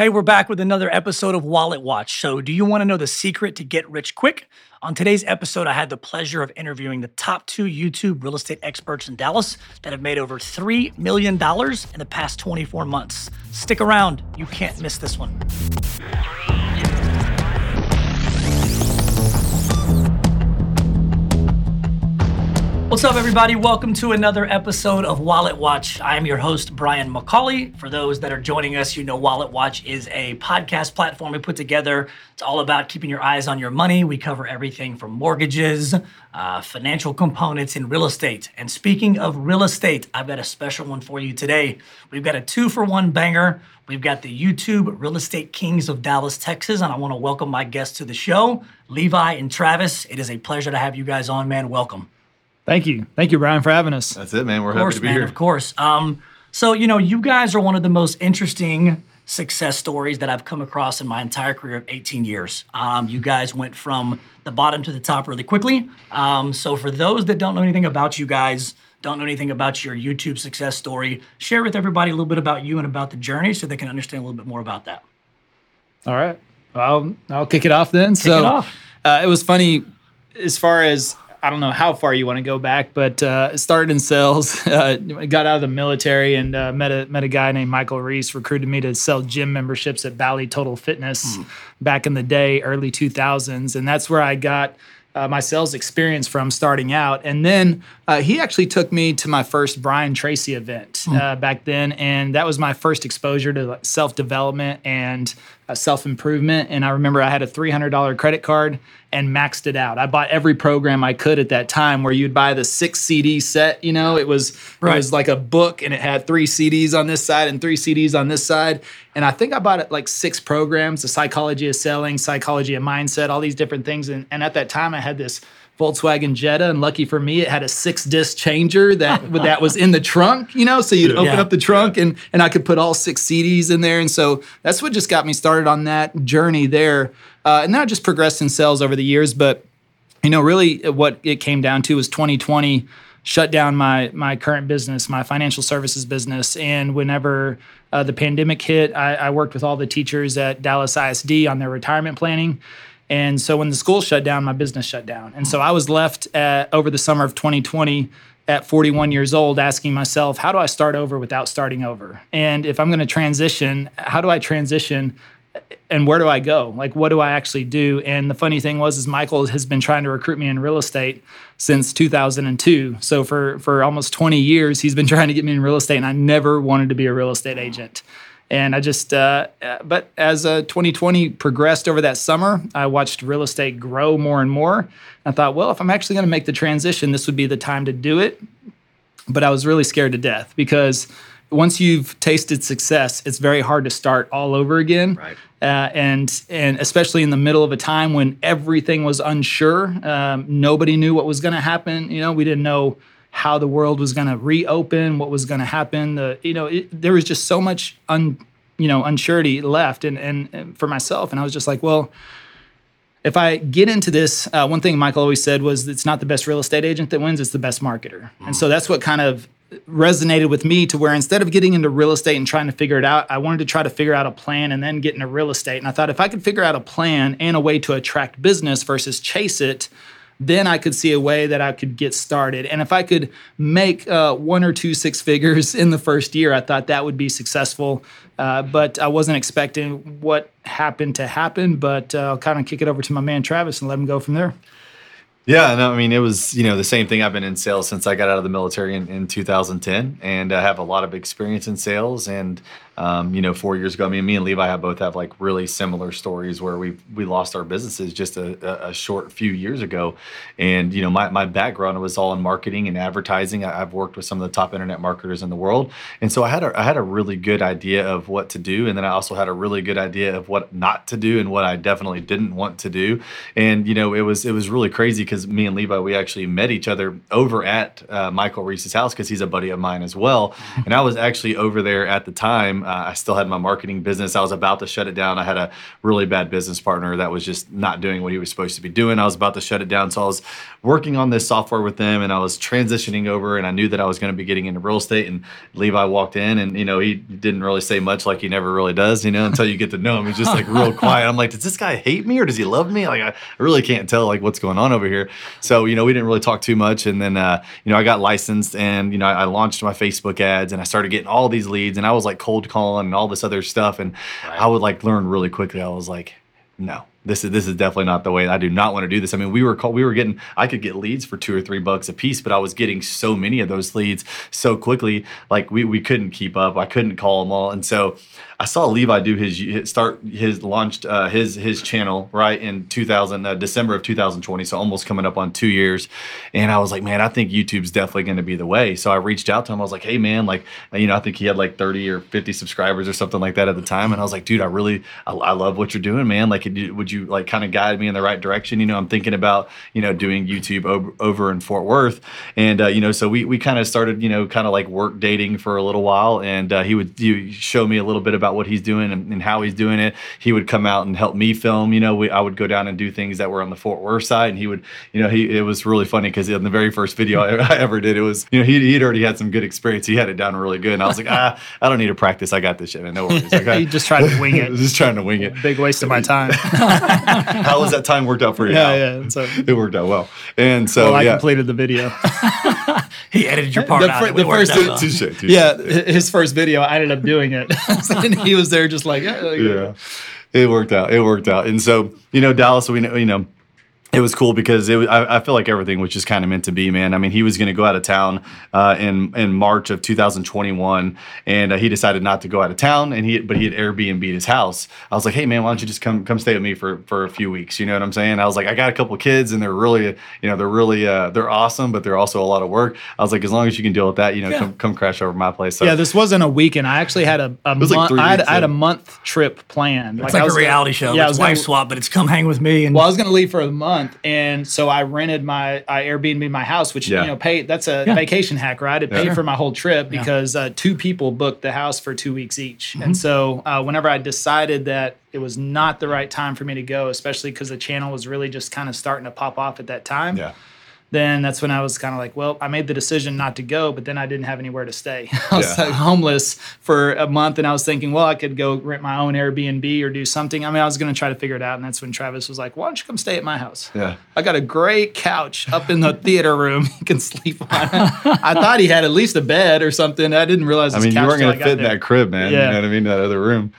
Hey, we're back with another episode of Wallet Watch. So, do you want to know the secret to get rich quick? On today's episode, I had the pleasure of interviewing the top two YouTube real estate experts in Dallas that have made over $3 million in the past 24 months. Stick around, you can't miss this one. What's up, everybody? Welcome to another episode of Wallet Watch. I am your host, Brian McCauley. For those that are joining us, you know Wallet Watch is a podcast platform we put together. It's all about keeping your eyes on your money. We cover everything from mortgages, uh, financial components, and real estate. And speaking of real estate, I've got a special one for you today. We've got a two for one banger. We've got the YouTube Real Estate Kings of Dallas, Texas, and I want to welcome my guests to the show, Levi and Travis. It is a pleasure to have you guys on, man. Welcome. Thank you. Thank you, Brian, for having us. That's it, man. We're Of course, happy to be man, here. Of course. Um, so you know, you guys are one of the most interesting success stories that I've come across in my entire career of 18 years. Um, you guys went from the bottom to the top really quickly. Um, so for those that don't know anything about you guys, don't know anything about your YouTube success story, share with everybody a little bit about you and about the journey so they can understand a little bit more about that. All right. Well, I'll kick it off then. so it off. Uh, it was funny as far as I don't know how far you want to go back, but uh, started in sales, uh, got out of the military, and uh, met a met a guy named Michael Reese. Recruited me to sell gym memberships at Bally Total Fitness back in the day, early two thousands, and that's where I got. Uh, my sales experience from starting out. And then uh, he actually took me to my first Brian Tracy event uh, back then. And that was my first exposure to like, self development and uh, self improvement. And I remember I had a $300 credit card and maxed it out. I bought every program I could at that time where you'd buy the six CD set. You know, it was, Right. it was like a book and it had three CDs on this side and three CDs on this side. And I think I bought it like six programs the psychology of selling, psychology of mindset, all these different things. And, and at that time, I had this Volkswagen Jetta, and lucky for me, it had a six disc changer that that was in the trunk. You know, so you'd open Yeah. up the trunk, and and I could put all six CDs in there. And so that's what just got me started on that journey there. Uh, and then I just progressed in sales over the years. But you know, really, what it came down to was 2020 shut down my my current business, my financial services business, and whenever uh, the pandemic hit, I, I worked with all the teachers at Dallas ISD on their retirement planning. And so when the school shut down, my business shut down. And so I was left at, over the summer of 2020 at 41 years old asking myself, how do I start over without starting over? And if I'm going to transition, how do I transition and where do I go? Like, what do I actually do? And the funny thing was, is Michael has been trying to recruit me in real estate since 2002. So for for almost 20 years, he's been trying to get me in real estate, and I never wanted to be a real estate agent. And I just, uh, but as uh, 2020 progressed over that summer, I watched real estate grow more and more. I thought, well, if I'm actually going to make the transition, this would be the time to do it but I was really scared to death because once you've tasted success, it's very hard to start all over again. Right. Uh, and and especially in the middle of a time when everything was unsure, um, nobody knew what was going to happen. You know, we didn't know how the world was going to reopen, what was going to happen. The you know, it, there was just so much un you know unsurety left, and, and and for myself, and I was just like, well if I get into this, uh, one thing Michael always said was it's not the best real estate agent that wins, it's the best marketer. And so that's what kind of resonated with me to where instead of getting into real estate and trying to figure it out, I wanted to try to figure out a plan and then get into real estate. And I thought if I could figure out a plan and a way to attract business versus chase it, then I could see a way that I could get started. And if I could make uh, one or two six figures in the first year, I thought that would be successful. Uh, but I wasn't expecting what happened to happen. But uh, I'll kind of kick it over to my man Travis and let him go from there. Yeah, no, I mean, it was, you know, the same thing. I've been in sales since I got out of the military in, in 2010, and I have a lot of experience in sales. And, um, you know, four years ago, I mean, me and Levi have both have like really similar stories where we we lost our businesses just a, a, short few years ago. And, you know, my, my background was all in marketing and advertising. I, I've worked with some of the top internet marketers in the world. And so I had a, I had a really good idea of what to do. And then I also had a really good idea of what not to do and what I definitely didn't want to do. And, you know, it was, it was really crazy because me and Levi, we actually met each other over at uh, Michael Reese's house because he's a buddy of mine as well. And I was actually over there at the time Uh, I still had my marketing business. I was about to shut it down. I had a really bad business partner that was just not doing what he was supposed to be doing. I was about to shut it down. So I was working on this software with them and I was transitioning over and I knew that I was going to be getting into real estate. And Levi walked in and, you know, he didn't really say much like he never really does, you know, until you get to know him. He's just like real quiet. I'm like, does this guy hate me or does he love me? Like, I really can't tell like what's going on over here. So, you know, we didn't really talk too much. And then, uh, you know, I got licensed and, you know, I, I launched my Facebook ads and I started getting all these leads and I was like cold calling and all this other stuff. And right. I would like learn really quickly. I was like, no, this is this is definitely not the way. I do not want to do this. I mean, we were call, we were getting I could get leads for two or three bucks a piece, but I was getting so many of those leads so quickly, like we we couldn't keep up. I couldn't call them all, and so I saw Levi do his start his launched uh, his his channel right in 2000 uh, December of 2020, so almost coming up on two years, and I was like, man, I think YouTube's definitely going to be the way. So I reached out to him. I was like, hey man, like you know, I think he had like 30 or 50 subscribers or something like that at the time, and I was like, dude, I really I, I love what you're doing, man. Like, would you like kind of guide me in the right direction? You know, I'm thinking about you know doing YouTube over, over in Fort Worth, and uh, you know, so we we kind of started you know kind of like work dating for a little while, and uh, he would you show me a little bit about what he's doing and, and, how he's doing it. He would come out and help me film. You know, we, I would go down and do things that were on the Fort Worth side, and he would, you know, he it was really funny because in the very first video I, ever did, it was, you know, he, he'd already had some good experience. He had it down really good, and I was like, ah, I don't need to practice. I got this shit, man. No worries. Okay. he just trying to wing it. just trying to wing it. Big waste of my time. how was that time worked out for you? Yeah, yeah. So it worked out well, and so well, I yeah. completed the video. he edited your part the, out. the first, well. yeah, his first video, I ended up doing it. And he was there just like, yeah, yeah. It worked out. It worked out. And so, you know, Dallas, we know, you know, it was cool because it was, I, I feel like everything was just kind of meant to be, man. I mean, he was going to go out of town uh, in in March of 2021, and uh, he decided not to go out of town, and he but he had Airbnb his house. I was like, hey man, why don't you just come come stay with me for for a few weeks? You know what I'm saying? I was like, I got a couple kids, and they're really, you know, they're really uh, they're awesome, but they're also a lot of work. I was like, as long as you can deal with that, you know, yeah. come come crash over my place. So, yeah, this wasn't a weekend. I actually had a, a month. Like I, had, I, had, a month trip planned. It's like, like a reality gonna, show. Yeah, it's wife gonna, swap, but it's come hang with me. And well, I was going to leave for a month, and so I rented my I Airbnb my house, which yeah. you know pay that's a yeah. vacation hack, right? It paid yeah. for my whole trip because uh, two people booked the house for two weeks each, mm-hmm. and so uh, whenever I decided that it was not the right time for me to go, especially because the channel was really just kind of starting to pop off at that time. Yeah then that's when I was kind of like, well, I made the decision not to go, but then I didn't have anywhere to stay. I was yeah. homeless for a month, and I was thinking, well, I could go rent my own Airbnb or do something. I mean, I was going to try to figure it out, and that's when Travis was like, why don't you come stay at my house? Yeah, I got a great couch up in the theater room. You can sleep on. I thought he had at least a bed or something. I didn't realize. I mean, you weren't going to fit in that crib, man. Yeah. You know what I mean? That other room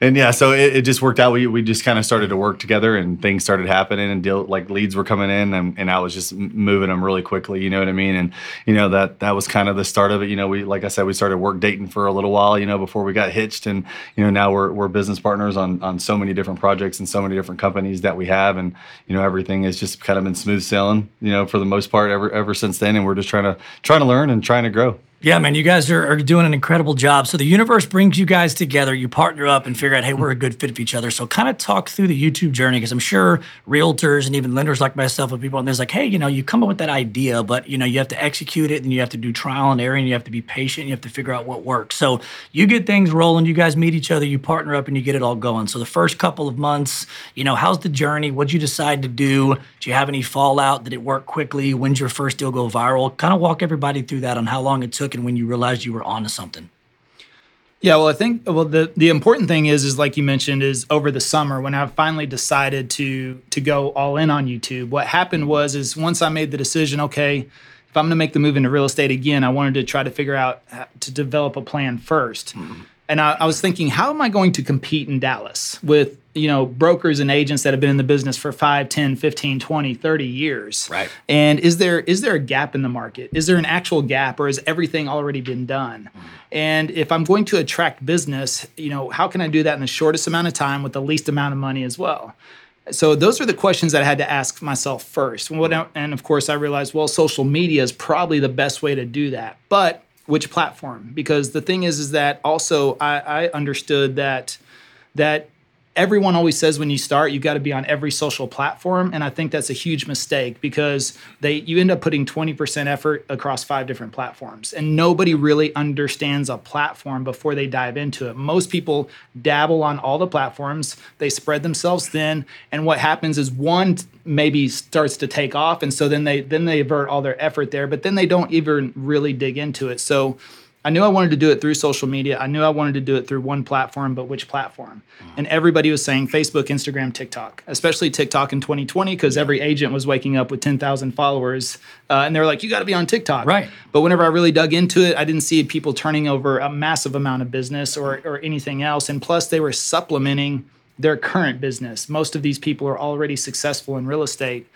and yeah, so it, it just worked out. We, we just kind of started to work together, and things started happening, and deal like leads were coming in, and, and I was just moving them really quickly. You know what I mean? And you know that that was kind of the start of it. You know, we like I said, we started work dating for a little while. You know, before we got hitched, and you know now we're we're business partners on on so many different projects and so many different companies that we have, and you know everything has just kind of been smooth sailing. You know, for the most part, ever ever since then, and we're just trying to trying to learn and trying to grow. Yeah, man, you guys are, are, doing an incredible job. So the universe brings you guys together, you partner up and figure out, hey, we're a good fit for each other. So kind of talk through the YouTube journey because I'm sure realtors and even lenders like myself and people and there's like, hey, you know, you come up with that idea, but you know, you have to execute it and you have to do trial and error and you have to be patient, and you have to figure out what works. So you get things rolling, you guys meet each other, you partner up and you get it all going. So the first couple of months, you know, how's the journey? What'd you decide to do? Do you have any fallout? Did it work quickly? When's your first deal go viral? Kind of walk everybody through that on how long it took and when you realized you were onto something? Yeah, well, I think well the the important thing is is like you mentioned is over the summer when I finally decided to to go all in on YouTube. What happened was is once I made the decision, okay, if I'm going to make the move into real estate again, I wanted to try to figure out to develop a plan 1st mm-hmm. And I, I was thinking, how am I going to compete in Dallas with you know brokers and agents that have been in the business for 5 10 15 20 30 years right and is there is there a gap in the market is there an actual gap or has everything already been done mm-hmm. and if i'm going to attract business you know how can i do that in the shortest amount of time with the least amount of money as well so those are the questions that I had to ask myself first. And of course, I realized, well, social media is probably the best way to do that. But which platform? Because the thing is, is that also I, I understood that that everyone always says when you start you've got to be on every social platform and i think that's a huge mistake because they you end up putting 20% effort across five different platforms and nobody really understands a platform before they dive into it. Most people dabble on all the platforms they spread themselves thin and what happens is one maybe starts to take off and so then they then they avert all their effort there but then they don't even really dig into it. So I knew I wanted to do it through social media. I knew I wanted to do it through one platform, but which platform? Mm-hmm. And everybody was saying Facebook, Instagram, TikTok, especially TikTok in 2020, because every agent was waking up with 10,000 followers. Uh, and they were like, you got to be on TikTok. Right. But whenever I really dug into it, I didn't see people turning over a massive amount of business or, or anything else. And plus, they were supplementing their current business. Most of these people are already successful in real estate.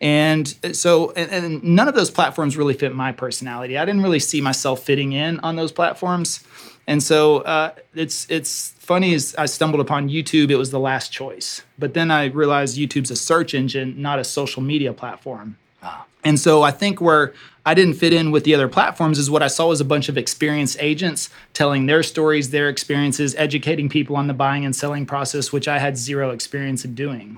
And so, and, and, none of those platforms really fit my personality. I didn't really see myself fitting in on those platforms. And so uh, it's it's funny as I stumbled upon YouTube, it was the last choice. But then I realized YouTube's a search engine, not a social media platform. Ah. And so I think where I didn't fit in with the other platforms is what I saw was a bunch of experienced agents telling their stories, their experiences, educating people on the buying and selling process, which I had zero experience in doing.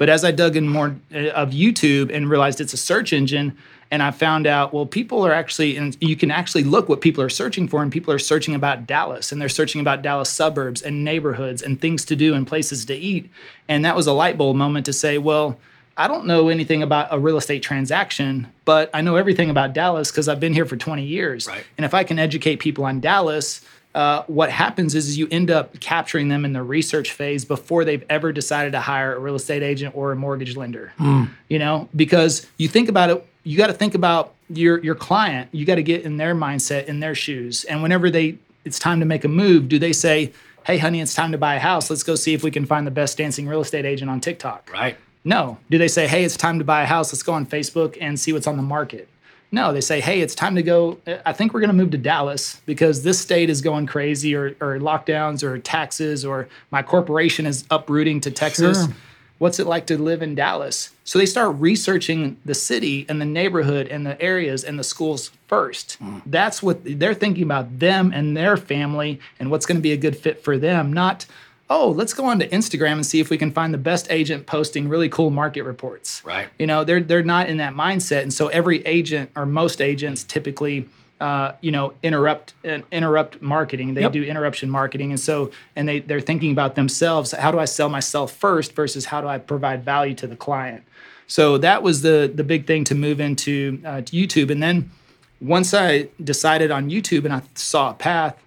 But as I dug in more uh, of YouTube and realized it's a search engine, and I found out, well, people are actually, and you can actually look what people are searching for, and people are searching about Dallas, and they're searching about Dallas suburbs and neighborhoods and things to do and places to eat. And that was a light bulb moment to say, well, I don't know anything about a real estate transaction, but I know everything about Dallas because I've been here for 20 years. Right. And if I can educate people on Dallas, uh, what happens is, is you end up capturing them in the research phase before they've ever decided to hire a real estate agent or a mortgage lender. Mm. You know, because you think about it, you got to think about your your client. You got to get in their mindset, in their shoes, and whenever they it's time to make a move, do they say, "Hey, honey, it's time to buy a house. Let's go see if we can find the best dancing real estate agent on TikTok." Right. No. Do they say, "Hey, it's time to buy a house. Let's go on Facebook and see what's on the market"? No, they say, hey, it's time to go. I think we're going to move to Dallas because this state is going crazy, or, or lockdowns, or taxes, or my corporation is uprooting to Texas. Sure. What's it like to live in Dallas? So they start researching the city and the neighborhood and the areas and the schools first. Mm. That's what they're thinking about them and their family and what's going to be a good fit for them, not oh, let's go on to Instagram and see if we can find the best agent posting really cool market reports. Right. You know, they're they're not in that mindset, and so every agent or most agents typically. Uh, you know, interrupt uh, interrupt marketing. They yep. do interruption marketing, and so and they they're thinking about themselves. How do I sell myself first versus how do I provide value to the client? So that was the the big thing to move into uh, to YouTube. And then once I decided on YouTube and I saw a path,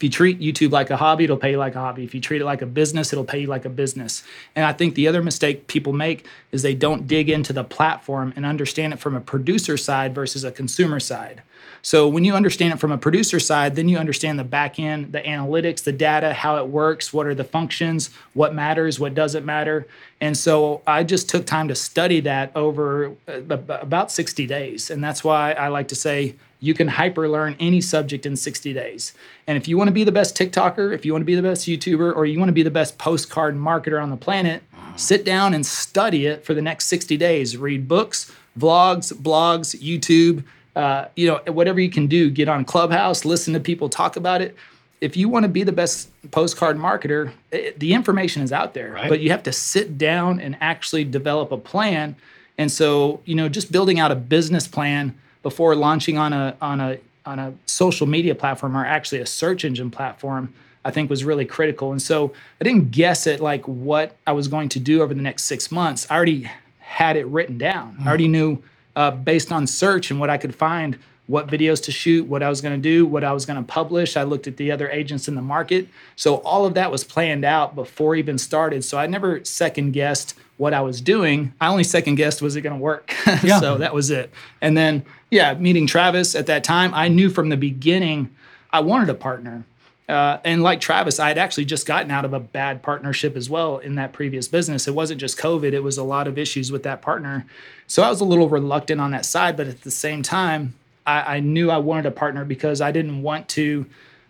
if you treat YouTube like a hobby, it'll pay you like a hobby. If you treat it like a business, it'll pay you like a business. And I think the other mistake people make is they don't dig into the platform and understand it from a producer side versus a consumer side. So when you understand it from a producer side, then you understand the back end, the analytics, the data, how it works, what are the functions, what matters, what doesn't matter. And so I just took time to study that over uh, about 60 days. And that's why I like to say you can hyper learn any subject in 60 days. And if you want to be the best TikToker, if you want to be the best YouTuber, or you want to be the best postcard marketer on the planet, sit down and study it for the next 60 days. Read books, vlogs, blogs, YouTube, uh, you know, whatever you can do. Get on Clubhouse, listen to people talk about it. If you want to be the best postcard marketer, it, the information is out there, right. but you have to sit down and actually develop a plan. And so, you know, just building out a business plan before launching on a on a on a social media platform or actually a search engine platform i think was really critical and so i didn't guess at like what i was going to do over the next six months i already had it written down mm-hmm. i already knew uh, based on search and what i could find what videos to shoot what i was going to do what i was going to publish i looked at the other agents in the market so all of that was planned out before even started so i never second guessed what I was doing. I only second guessed was it going to work. Yeah. so that was it. And then yeah, meeting Travis at that time, I knew from the beginning I wanted a partner. Uh, and like Travis, I had actually just gotten out of a bad partnership as well in that previous business. It wasn't just COVID, it was a lot of issues with that partner. So I was a little reluctant on that side, but at the same time, I, I knew I wanted a partner because I didn't want to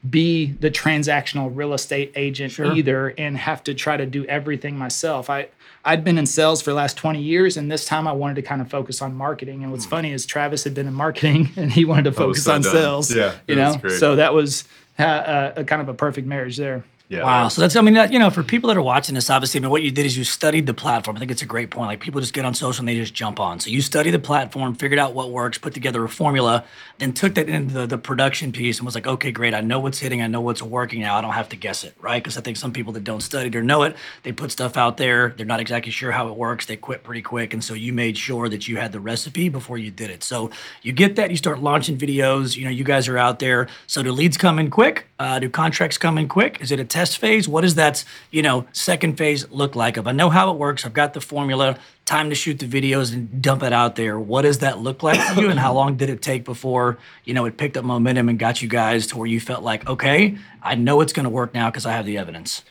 be the transactional real estate agent sure. either and have to try to do everything myself. I I'd been in sales for the last 20 years, and this time I wanted to kind of focus on marketing. And what's mm. funny is Travis had been in marketing, and he wanted to oh, focus oh, on done. sales. Yeah, you know, so that was uh, a kind of a perfect marriage there. Yeah. Wow. So that's, I mean, you know, for people that are watching this, obviously, I mean, what you did is you studied the platform. I think it's a great point. Like people just get on social and they just jump on. So you study the platform, figured out what works, put together a formula, then took that into the, the production piece and was like, okay, great. I know what's hitting. I know what's working now. I don't have to guess it, right? Because I think some people that don't study or know it, they put stuff out there. They're not exactly sure how it works. They quit pretty quick. And so you made sure that you had the recipe before you did it. So you get that, you start launching videos. You know, you guys are out there. So do leads come in quick? Uh, do contracts come in quick? Is it a test phase? What does that, you know, second phase look like? If I know how it works, I've got the formula, time to shoot the videos and dump it out there. What does that look like for you? And how long did it take before, you know, it picked up momentum and got you guys to where you felt like, okay, I know it's going to work now because I have the evidence?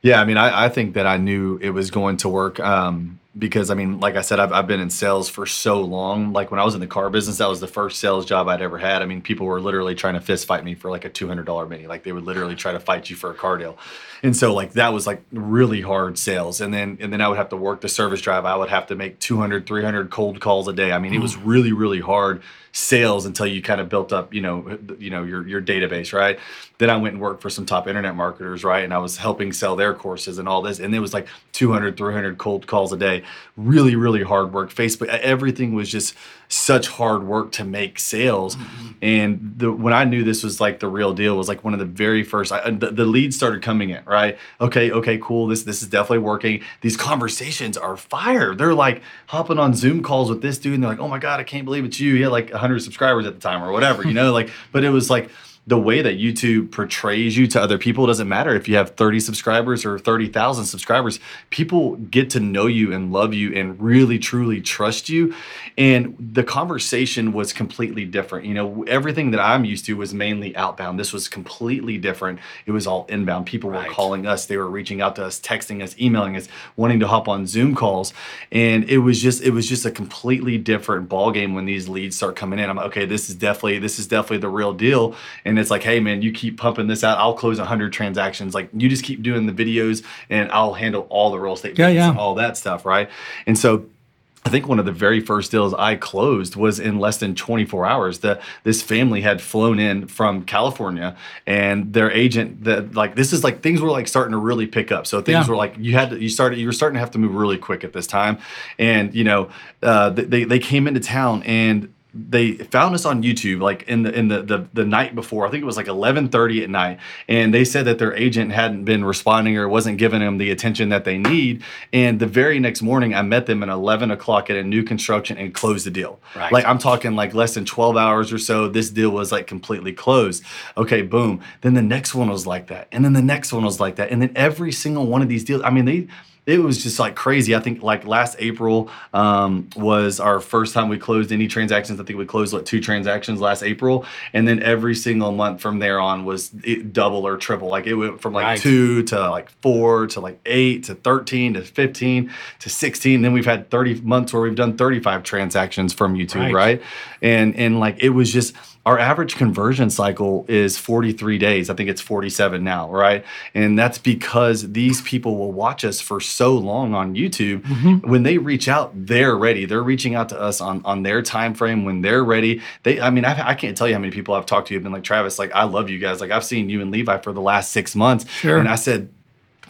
Yeah, I mean, I, I think that I knew it was going to work um, because, I mean, like I said, I've, I've been in sales for so long. Like when I was in the car business, that was the first sales job I'd ever had. I mean, people were literally trying to fist fight me for like a $200 mini. Like they would literally try to fight you for a car deal. And so like that was like really hard sales. And then, and then I would have to work the service drive. I would have to make 200, 300 cold calls a day. I mean, it was mm. really, really hard sales until you kind of built up, you know, you know, your, your database, right? Then I went and worked for some top internet marketers, right? And I was helping sell their courses and all this. And it was like 200, 300 cold calls a day. Really, really hard work. Facebook, everything was just such hard work to make sales. Mm-hmm. And the, when I knew this was like the real deal was like one of the very first, I, the, the leads started coming in, right? Okay, okay, cool. This, this is definitely working. These conversations are fire. They're like hopping on Zoom calls with this dude and they're like, oh my God, I can't believe it's you. He had like 100 subscribers at the time or whatever, you know, like, but it was like, the way that YouTube portrays you to other people doesn't matter if you have 30 subscribers or 30,000 subscribers. People get to know you and love you and really truly trust you. And the conversation was completely different. You know, everything that I'm used to was mainly outbound. This was completely different. It was all inbound. People right. were calling us, they were reaching out to us, texting us, emailing us, wanting to hop on Zoom calls. And it was just it was just a completely different ball game when these leads start coming in. I'm like, okay, this is definitely this is definitely the real deal. And and it's like, hey man, you keep pumping this out. I'll close 100 transactions. Like you just keep doing the videos, and I'll handle all the real estate, yeah, yeah. all that stuff, right? And so I think one of the very first deals I closed was in less than 24 hours. The this family had flown in from California, and their agent that like this is like things were like starting to really pick up. So things yeah. were like you had to, you started you were starting to have to move really quick at this time, and you know uh, they they came into town and they found us on YouTube like in the in the, the the night before. I think it was like 11:30 at night, and they said that their agent hadn't been responding or wasn't giving them the attention that they need. And the very next morning, I met them at 11 o'clock at a new construction and closed the deal. Right. Like I'm talking like less than 12 hours or so. This deal was like completely closed. Okay, boom. Then the next one was like that, and then the next one was like that, and then every single one of these deals. I mean, they it was just like crazy. I think like last April um, was our first time we closed any transactions. I think we closed like two transactions last April, and then every single month from there on was double or triple. Like it went from like right. two to like four to like eight to thirteen to fifteen to sixteen. Then we've had thirty months where we've done thirty five transactions from YouTube, right? right? And and like it was just our average conversion cycle is 43 days. I think it's 47 now, right? And that's because these people will watch us for so long on YouTube. Mm-hmm. When they reach out, they're ready. They're reaching out to us on on their time frame when they're ready. They, I mean, I, I can't tell you how many people I've talked to have been like Travis, like I love you guys. Like I've seen you and Levi for the last six months, sure. and I said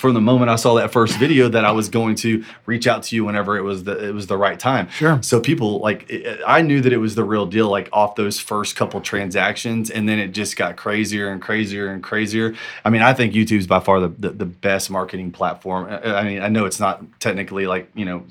from the moment I saw that first video that I was going to reach out to you whenever it was the it was the right time. Sure. So people like it, I knew that it was the real deal like off those first couple transactions and then it just got crazier and crazier and crazier. I mean, I think YouTube's by far the the, the best marketing platform. I mean, I know it's not technically like, you know,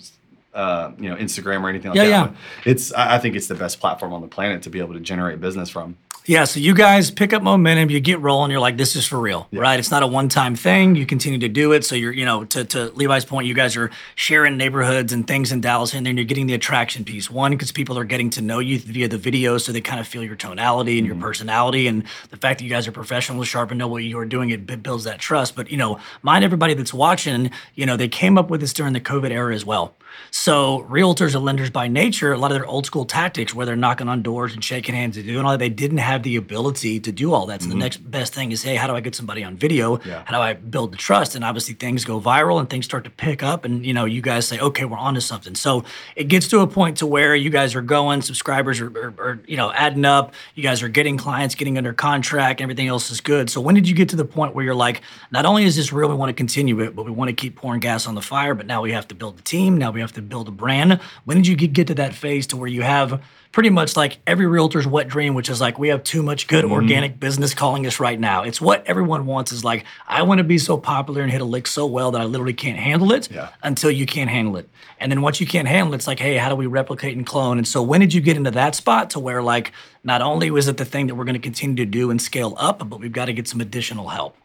uh, you know, Instagram or anything like yeah, that. Yeah. It's I think it's the best platform on the planet to be able to generate business from. Yeah, so you guys pick up momentum, you get rolling, you're like, this is for real, yeah. right? It's not a one-time thing. You continue to do it. So you're, you know, to, to Levi's point, you guys are sharing neighborhoods and things in Dallas, and then you're getting the attraction piece. One, because people are getting to know you via the videos, so they kind of feel your tonality and mm-hmm. your personality, and the fact that you guys are professional, sharp, and know what you are doing, it builds that trust. But you know, mind everybody that's watching, you know, they came up with this during the COVID era as well So realtors and lenders by nature, a lot of their old school tactics where they're knocking on doors and shaking hands and doing all that, they didn't have the ability to do all that. So the mm-hmm. next best thing is, hey, how do I get somebody on video? Yeah. How do I build the trust? And obviously things go viral and things start to pick up and you know, you guys say, okay, we're onto something. So it gets to a point to where you guys are going, subscribers are, are, are you know, adding up, you guys are getting clients, getting under contract, everything else is good. So when did you get to the point where you're like, not only is this real, we want to continue it, but we want to keep pouring gas on the fire, but now we have to build a team, now we have to build a brand. When did you get, get to that phase to where you have pretty much like every realtor's wet dream, which is like we have too much good mm-hmm. organic business calling us right now. It's what everyone wants is like, I want to be so popular and hit a lick so well that I literally can't handle it Yeah. until you can't handle it. And then once you can't handle it, it's like, hey, how do we replicate and clone? And so when did you get into that spot to where like not only was it the thing that we're going to continue to do and scale up, but we've got to get some additional help?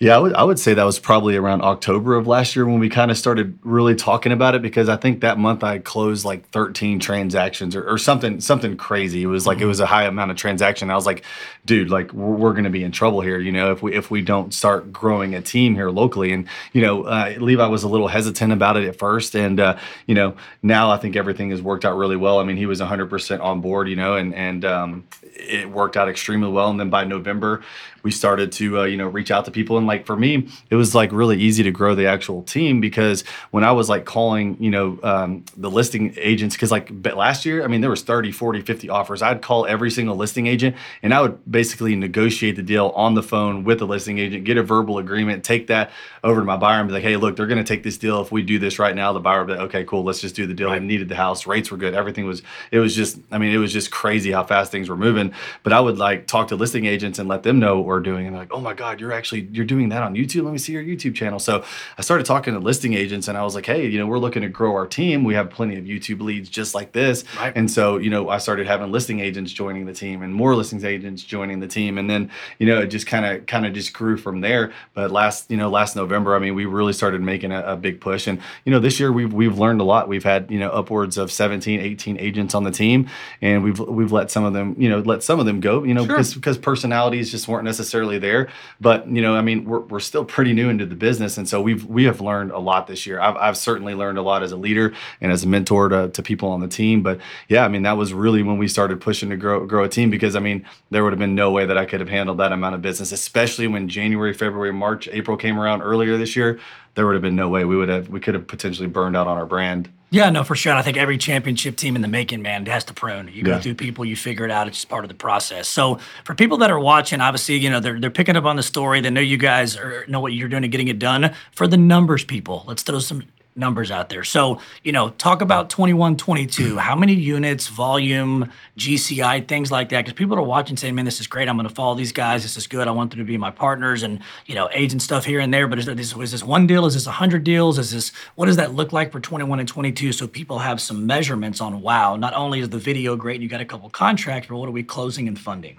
Yeah, I would, I would say that was probably around October of last year when we kind of started really talking about it because I think that month I closed like 13 transactions or, or something something crazy. It was like it was a high amount of transaction. I was like, dude, like we're, we're going to be in trouble here, you know, if we if we don't start growing a team here locally. And you know, uh, Levi was a little hesitant about it at first, and uh, you know, now I think everything has worked out really well. I mean, he was 100% on board, you know, and and um, it worked out extremely well. And then by November, we started to uh, you know reach out to people. And like for me it was like really easy to grow the actual team because when i was like calling you know um, the listing agents because like last year i mean there was 30 40 50 offers. I'd call every single listing agent and i would basically negotiate the deal on the phone with the listing agent get a verbal agreement take that over to my buyer and be like hey look they're going to take this deal if we do this right now. The buyer would be like okay cool let's just do the deal. I needed the house. Rates were good. Everything was it was just i mean it was just crazy how fast things were moving. But i would like talk to listing agents and let them know we're doing and like oh my god you're actually you're doing that on youtube? Let me see your youtube channel. So i started talking to listing agents and i was like hey you know we're looking to grow our team. We have plenty of youtube leads just like this. Right. and so you know i started having listing agents joining the team and more listings agents joining the team. And then you know it just kind of kind of just grew from there. But last you know last november i mean we really started making a, a big push. And you know this year we've we've learned a lot. We've had you know upwards of 17 18 agents on the team. And we've we've let some of them you know let some of them go you know Sure. because because personalities just weren't necessarily there but you know i mean we're, we're still pretty new into the business and so we've we have learned a lot this year. I've, I've certainly learned a lot as a leader and as a mentor to, to people on the team but yeah i mean that was really when we started pushing to grow grow a team because i mean there would have been no way that i could have handled that amount of business especially when january february march april came around earlier this year there would have been no way we would have we could have potentially burned out on our brand Yeah, no, for sure. And I think every championship team in the making, man, it has to prune. You go Yeah. through people, you figure it out. It's just part of the process. So for people that are watching, obviously, you know, they're, they're picking up on the story. They know you guys are, know what you're doing and getting it done. For the numbers people, let's throw some numbers out there. So, you know, talk about 21, 22. How many units, volume, GCI, things like that? Because people are watching saying, man, this is great. I'm going to follow these guys. This is good. I want them to be my partners and, you know, agent stuff here and there. But is, there, is, is this one deal? Is this 100 deals? Is this, what does that look like for 21 and 22? So people have some measurements on, wow, not only is the video great and you got a couple contracts, but what are we closing and funding?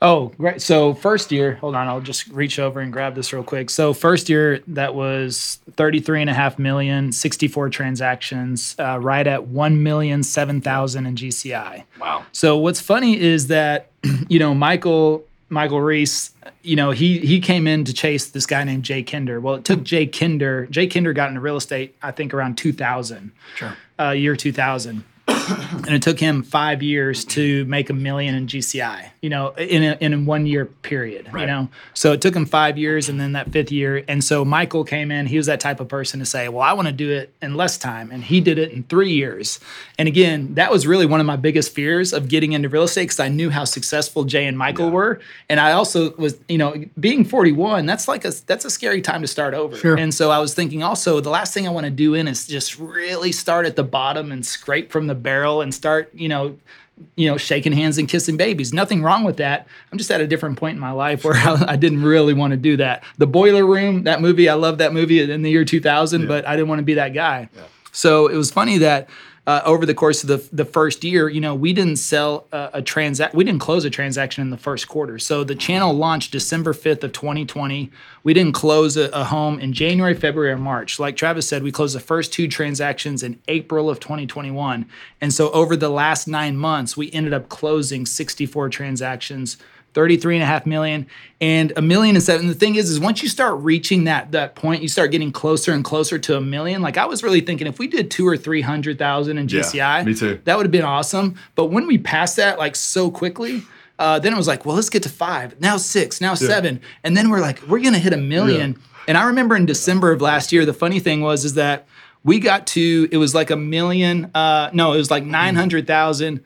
Oh, great. So first year, hold on, I'll just reach over and grab this real quick. So first year, that was 33 and a half million, 64 transactions, uh, right at 1 million, 7,000 in GCI. Wow. So what's funny is that, you know, Michael, Michael Reese, you know, he he came in to chase this guy named Jay Kinder. Well, it took Jay Kinder. Jay Kinder got into real estate, I think, around 2000 Sure. uh, year 2000 and it took him five years to make a million in GCI, you know, in a, in a one year period, you know. So it took him five years, and then that fifth year, and so Michael came in. He was that type of person to say, "Well, I want to do it in less time," and he did it in three years. And again, that was really one of my biggest fears of getting into real estate because I knew how successful Jay and Michael were, and I also was, you know, being 41. That's like a that's a scary time to start over. Sure. And so I was thinking also the last thing I want to do in is just really start at the bottom and scrape from the barrel and start, you know, you know, shaking hands and kissing babies. Nothing wrong with that. I'm just at a different point in my life where I, I didn't really want to do that. The Boiler Room, that movie, I love that movie in the year 2000, but I didn't want to be that guy. So it was funny that uh, over the course of the the first year, you know, we didn't sell a, a transact, we didn't close a transaction in the first quarter. So the channel launched December 5th of 2020. We didn't close a, a home in January, February, or March. Like Travis said, we closed the first two transactions in April of 2021. And so over the last nine months, we ended up closing 64 transactions. 33 and a half million and a million and seven. The thing is, is once you start reaching that that point, you start getting closer and closer to a million. Like I was really thinking if we did two or three hundred thousand in Yeah, GCI, me too. that would have been awesome. But when we passed that like so quickly, uh, then it was like, well, let's get to five, now six, now seven, and then we're like, we're gonna hit a million. And I remember in December of last year, the funny thing was is that we got to it was like a million. Uh, no, it was like nine hundred thousand,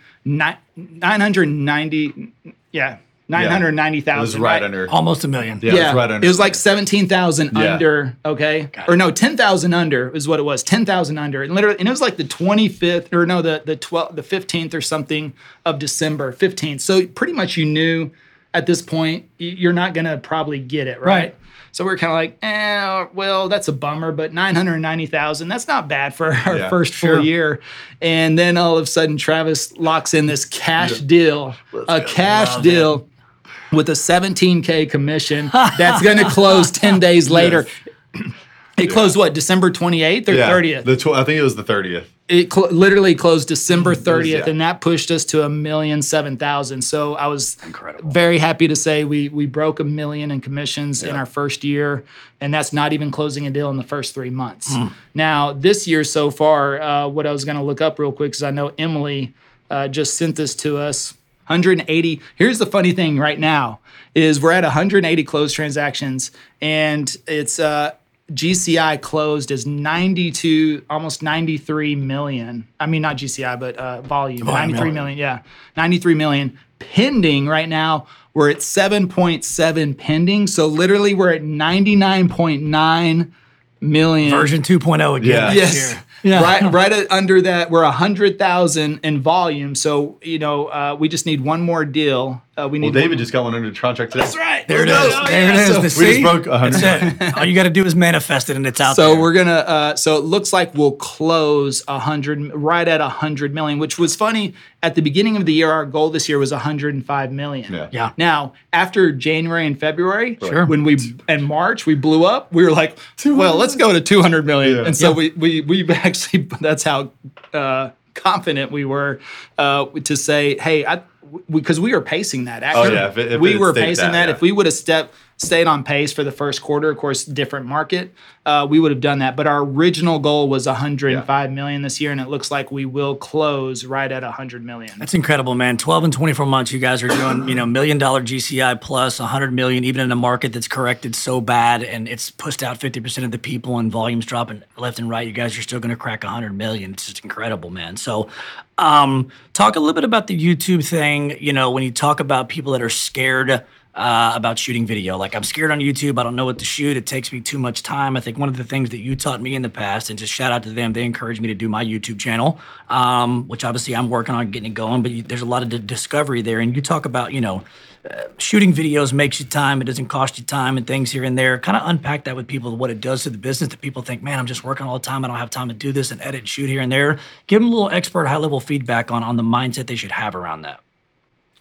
nine hundred ninety. Yeah, nine hundred ninety It was thousand. right under. Almost a million. Yeah, it was right under. It was like 17,000 Yeah. under, okay? Or no, 10,000 under is what it was. 10,000 under. And literally and it was like the 25th or no, the the 12th the 15th or something of December, 15th. So pretty much you knew at this point you're not going to probably get it, right? Right. So we're kind of like, eh, well, that's a bummer, but 990,000, that's not bad for our Yeah, first full sure. year. And then all of a sudden, Travis locks in this cash deal, a cash Love deal with a 17K commission that's going to close 10 days later. It closed what, December 28th or yeah, 30th? The tw- I think it was the thirtieth. it cl- literally closed December 30th, yeah. and that pushed us to a million seven thousand. So I was Incredible. very happy to say we we broke a million in commissions in our first year, and that's not even closing a deal in the first three months. Now this year so far, uh, what I was going to look up real quick because I know Emily uh, just sent this to us. 180. Here's the funny thing right now is we're at 180 closed transactions, and it's uh, GCI closed is 92, almost 93 million. I mean, not GCI, but uh, volume, Volume, 93 yeah. million. Yeah, 93 million. Pending right now, we're at 7.7 pending. So literally, we're at 99.9 million. Version 2.0 again. Yeah. Yes. year. Yeah. Right, right under that, we're a hundred thousand in volume. So you know, uh, we just need one more deal. Uh, we need. Well, David one- just got one under contract today. That's right. There it is. Let's is. There it Yeah. is. So- The We just broke a hundred. All you got to do is manifest it, and it's out So there. we're gonna. Uh, so it looks like we'll close a hundred, right at a hundred million, which was funny. At the beginning of the year, our goal this year was 105 million. Yeah. Yeah. Now, after January and February, Sure. when we and March we blew up, we were like, well, let's go to 200 million. Yeah. And so Yeah. we we we actually that's how uh, confident we were uh, to say, hey, I because we, were pacing that. Actually, Oh, yeah, if it- if we were pacing that, that. yeah. If we would have stepped stayed on pace for the first quarter, of course, different market, uh, we would have done that. But our original goal was 105 million this year, and it looks like we will close right at 100 million. That's incredible, man. 12 and 24 months, you guys are doing, you know, million dollar GCI plus 100 million, even in a market that's corrected so bad and it's pushed out 50% of the people and volumes dropping left and right. You guys are still going to crack 100 million. It's just incredible, man. So, um, talk a little bit about the YouTube thing. You know, when you talk about people that are scared uh, about shooting video. Like I'm scared on YouTube. I don't know what to shoot. It takes me too much time. I think one of the things that you taught me in the past, and just shout out to them, they encouraged me to do my YouTube channel, um, which obviously I'm working on getting it going. But you, there's a lot of d- discovery there, and you talk about you know. Uh, shooting videos makes you time. It doesn't cost you time and things here and there. Kind of unpack that with people, what it does to the business. That people think, man, I'm just working all the time. I don't have time to do this and edit, and shoot here and there. Give them a little expert, high level feedback on on the mindset they should have around that.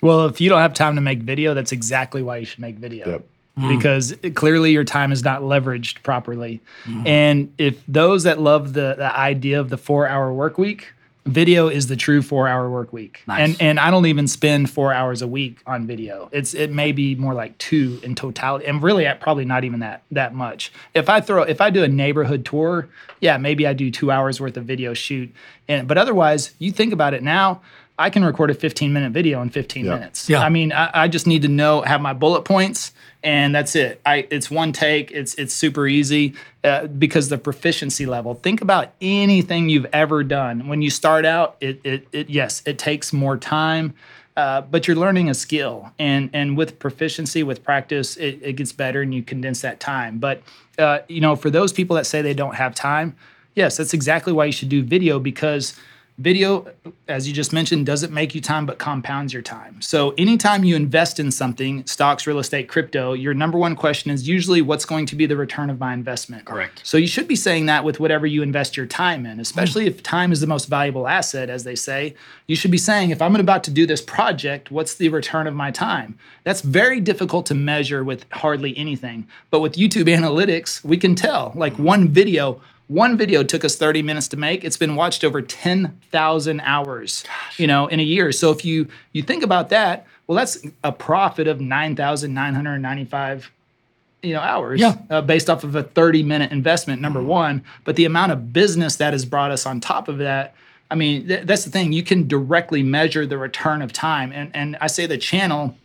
Well, if you don't have time to make video, that's exactly why you should make video. Yep. Mm. Because it- clearly your time is not leveraged properly. Mm-hmm. And if those that love the, the idea of the four hour work week, video is the true four hour work week. Nice. And and I don't even spend four hours a week on video. It's it may be more like two in totality. And really at probably not even that that much. If I throw if I do a neighborhood tour, yeah, maybe I do two hours worth of video shoot. And but otherwise, you think about it now. I can record a 15 minute video in 15 Yeah. minutes. Yeah. I mean, I, I just need to know, have my bullet points, and that's it. I it's one take. It's it's super easy uh, because the proficiency level. Think about anything you've ever done. When you start out, it it, it yes, it takes more time. Uh, but you're learning a skill, and and with proficiency, with practice, it, it gets better, and you condense that time. But uh, you know, for those people that say they don't have time, yes, that's exactly why you should do video because video as you just mentioned doesn't make you time but compounds your time. So anytime you invest in something stocks real estate crypto your number one question is usually what's going to be the return of my investment. Correct. so you should be saying that with whatever you invest your time in especially if time is the most valuable asset as they say. You should be saying if i'm about to do this project what's the return of my time? That's very difficult to measure with hardly anything but with youtube analytics we can tell like one video one video took us 30 minutes to make. It's been watched over 10,000 hours, you know, in a year. So if you you think about that, Well, that's a profit of 9,995 you know hours Yeah. uh, based off of a 30 minute investment number one but the amount of business that has brought us on top of that i mean th- that's the thing you can directly measure the return of time and and i say the channel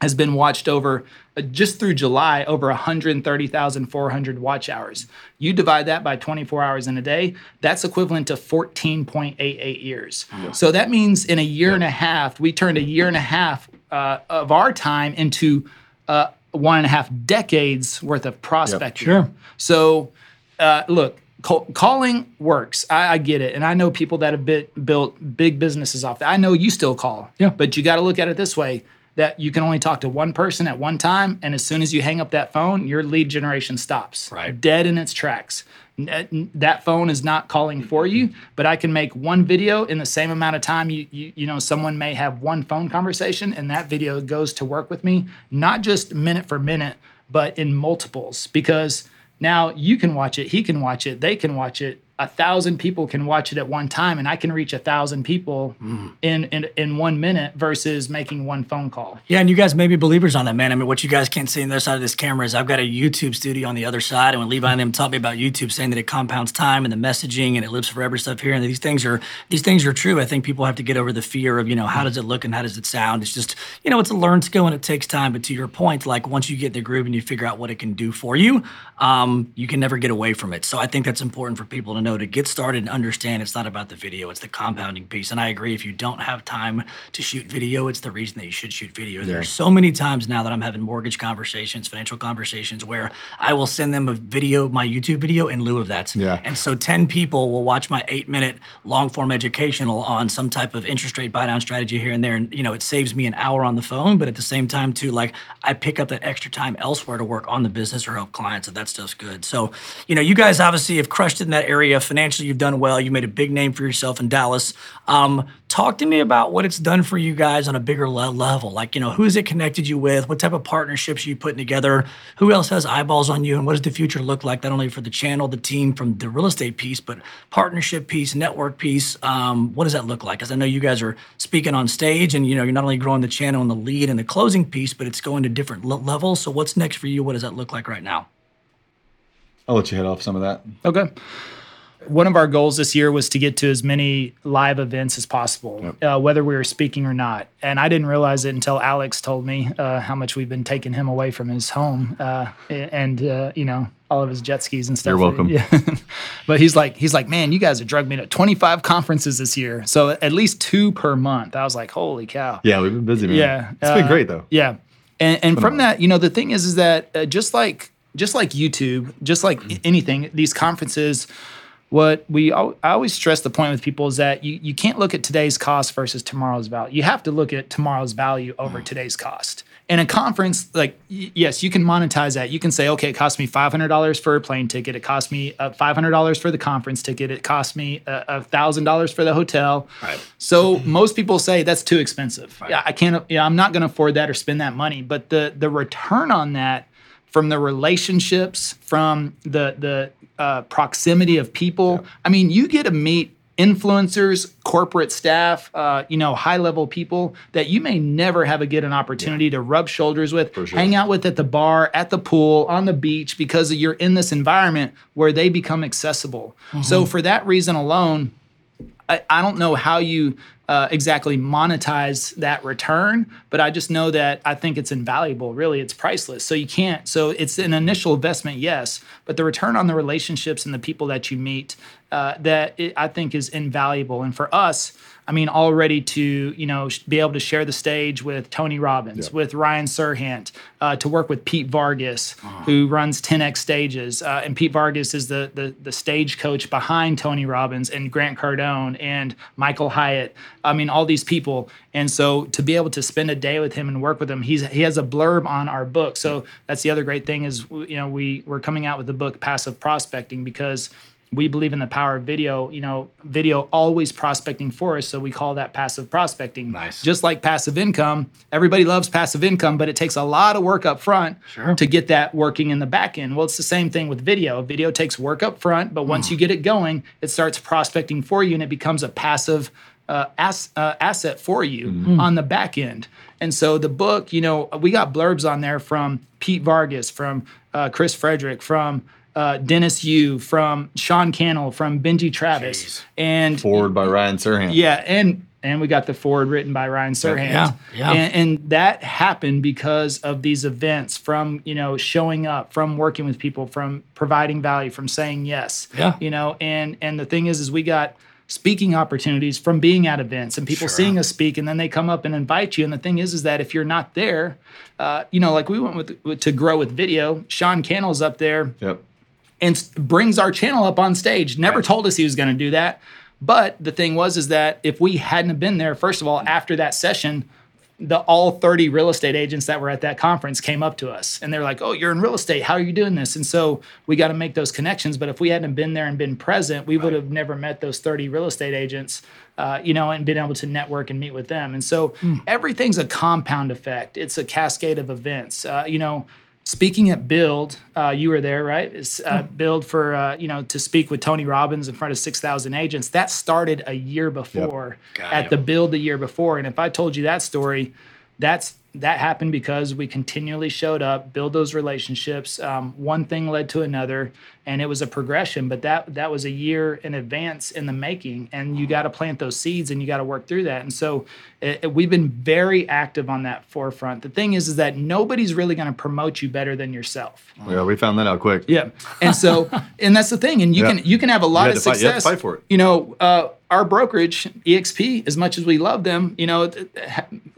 has been watched over uh, just through July over 130,400 watch hours. You divide that by 24 hours in a day, that's equivalent to 14.88 years. So that means in a year and a half, we turned a year and a half uh, of our time into uh, one and a half decades worth of prospecting. Sure. So, uh, look, call, calling works. I, I get it, and I know people that have bit, built big businesses off that. I know you still call. Yeah. But you got to look at it this way: that you can only talk to one person at one time, and as soon as you hang up that phone, your lead generation stops. Right. Dead in its tracks. That phone is not calling for you, but I can make one video in the same amount of time. You, you, you know, someone may have one phone conversation, and that video goes to work with me, not just minute for minute, but in multiples because now you can watch it, he can watch it, they can watch it. A thousand people can watch it at one time, and I can reach a thousand people in, in in one minute versus making one phone call. Yeah, and you guys may be believers on that, man. I mean, what you guys can't see on the other side of this camera is I've got a YouTube studio on the other side, and when Levi and them taught me about YouTube, saying that it compounds time and the messaging and it lives forever stuff here, and these things are these things are true. I think people have to get over the fear of you know how does it look and how does it sound. It's just you know it's a learned skill and it takes time. But to your point, like once you get the groove and you figure out what it can do for you, um, you can never get away from it. So I think that's important for people to know to get started and understand it's not about the video, it's the compounding piece. And I agree, if you don't have time to shoot video, it's the reason that you should shoot video. There's so many times now that I'm having mortgage conversations, financial conversations, where I will send them a video, my YouTube video, in lieu of that. Yeah. And so 10 people will watch my eight minute long form educational on some type of interest rate buy down strategy here and there. And, you know, it saves me an hour on the phone, but at the same time, too, like I pick up that extra time elsewhere to work on the business or help clients. So that stuff's good. So, you know, you guys obviously have crushed in that area. Financially, you've done well. You made a big name for yourself in Dallas. Um, talk to me about what it's done for you guys on a bigger le- level. Like, you know, who's it connected you with? What type of partnerships are you putting together? Who else has eyeballs on you? And what does the future look like, not only for the channel, the team, from the real estate piece, but partnership piece, network piece? Um, what does that look like? Because I know you guys are speaking on stage and, you know, you're not only growing the channel and the lead and the closing piece, but it's going to different le- levels. So what's next for you? What does that look like right now? I'll let you head off some of that. Okay. One of our goals this year was to get to as many live events as possible, uh, whether we were speaking or not. And I didn't realize it until Alex told me uh, how much we've been taking him away from his home uh, and uh, you know all of his jet skis and stuff. You're welcome. Yeah. but he's like, he's like, man, you guys have drugged me to 25 conferences this year, so at least two per month. I was like, holy cow. Yeah, we've been busy, man. Yeah, It's been uh, great though. Yeah, and and from that, you know, the thing is, is that uh, just like just like YouTube, just like Mm-hmm. anything, these conferences. What we I always stress the point with people is that you, you can't look at today's cost versus tomorrow's value. You have to look at tomorrow's value over Mm. today's cost. In a conference, like y- yes, you can monetize that. You can say, okay, it cost me five hundred dollars for a plane ticket. It cost me uh, five hundred dollars for the conference ticket. It cost me a thousand dollars for the hotel. Right. So most people say that's too expensive. Yeah, I can't. Yeah, I'm not going to afford that or spend that money. But the the return on that from the relationships, from the the uh, proximity of people. I mean, you get to meet influencers, corporate staff, uh, you know, high level people that you may never have a get an opportunity to rub shoulders with, sure. hang out with at the bar, at the pool, on the beach, because you're in this environment where they become accessible. So for that reason alone, I, I don't know how you uh, exactly monetize that return, but I just know that I think it's invaluable. Really, it's priceless. So you can't. So it's an initial investment, yes, but the return on the relationships and the people that you meet, uh, that it, I think is invaluable. And for us, I mean, already to you know sh- be able to share the stage with Tony Robbins, with Ryan Serhant, uh, to work with Pete Vargas, who runs 10x Stages, uh, and Pete Vargas is the, the the stage coach behind Tony Robbins and Grant Cardone and Michael Hyatt. I mean, all these people, and so to be able to spend a day with him and work with him, he's he has a blurb on our book. So that's the other great thing is you know we we're coming out with the book Passive Prospecting because we believe in the power of video. You know, video always prospecting for us, so we call that passive prospecting. Nice. Just like passive income, everybody loves passive income, but it takes a lot of work up front Sure. to get that working in the back end. Well, it's the same thing with video. Video takes work up front, but once you get it going, it starts prospecting for you, and it becomes a passive uh, ass, uh, asset for you on the back end. And so the book, you know, we got blurbs on there from Pete Vargas, from uh, Chris Frederick, from uh, Dennis Yu, from Sean Cannell, from Benji Travis, and Forward by Ryan Serhant. yeah, and and we got the forward written by Ryan Serhant. Yeah, yeah. And, and that happened because of these events, from you know showing up, from working with people, from providing value, from saying yes. Yeah. You know, and and the thing is, is we got speaking opportunities from being at events and people seeing us speak, and then they come up and invite you. And the thing is, is that if you're not there, uh, you know, like we went with, with to grow with video, Sean Cannell's up there Yep. And brings our channel up on stage. Never told us he was going to do that. But the thing was is that if we hadn't have been there, first of all, after that session, the all 30 real estate agents that were at that conference came up to us and they're like, "Oh, you're in real estate. How are you doing this?" And so we got to make those connections. But if we hadn't been there and been present, we would have never met those 30 real estate agents, uh, you know, and been able to network and meet with them. And so everything's a compound effect. It's a cascade of events. Uh, you know, speaking at Build, uh, you were there, right? It's, uh, Build for uh, you know to speak with Tony Robbins in front of six thousand agents. That started a year before at the Build the year before. And if I told you that story, that's that happened because we continually showed up, build those relationships. Um, one thing led to another, and it was a progression. But that that was a year in advance in the making, and you got to plant those seeds and you got to work through that. And so it, it- we've been very active on that forefront. The thing is, is that nobody's really going to promote you better than yourself. Yeah, we found that out quick. Yeah, and so and that's the thing, and you Yeah. can you can have a lot of to fight- success. you to fight for it. You know, uh, our brokerage EXP, as much as we love them, you know,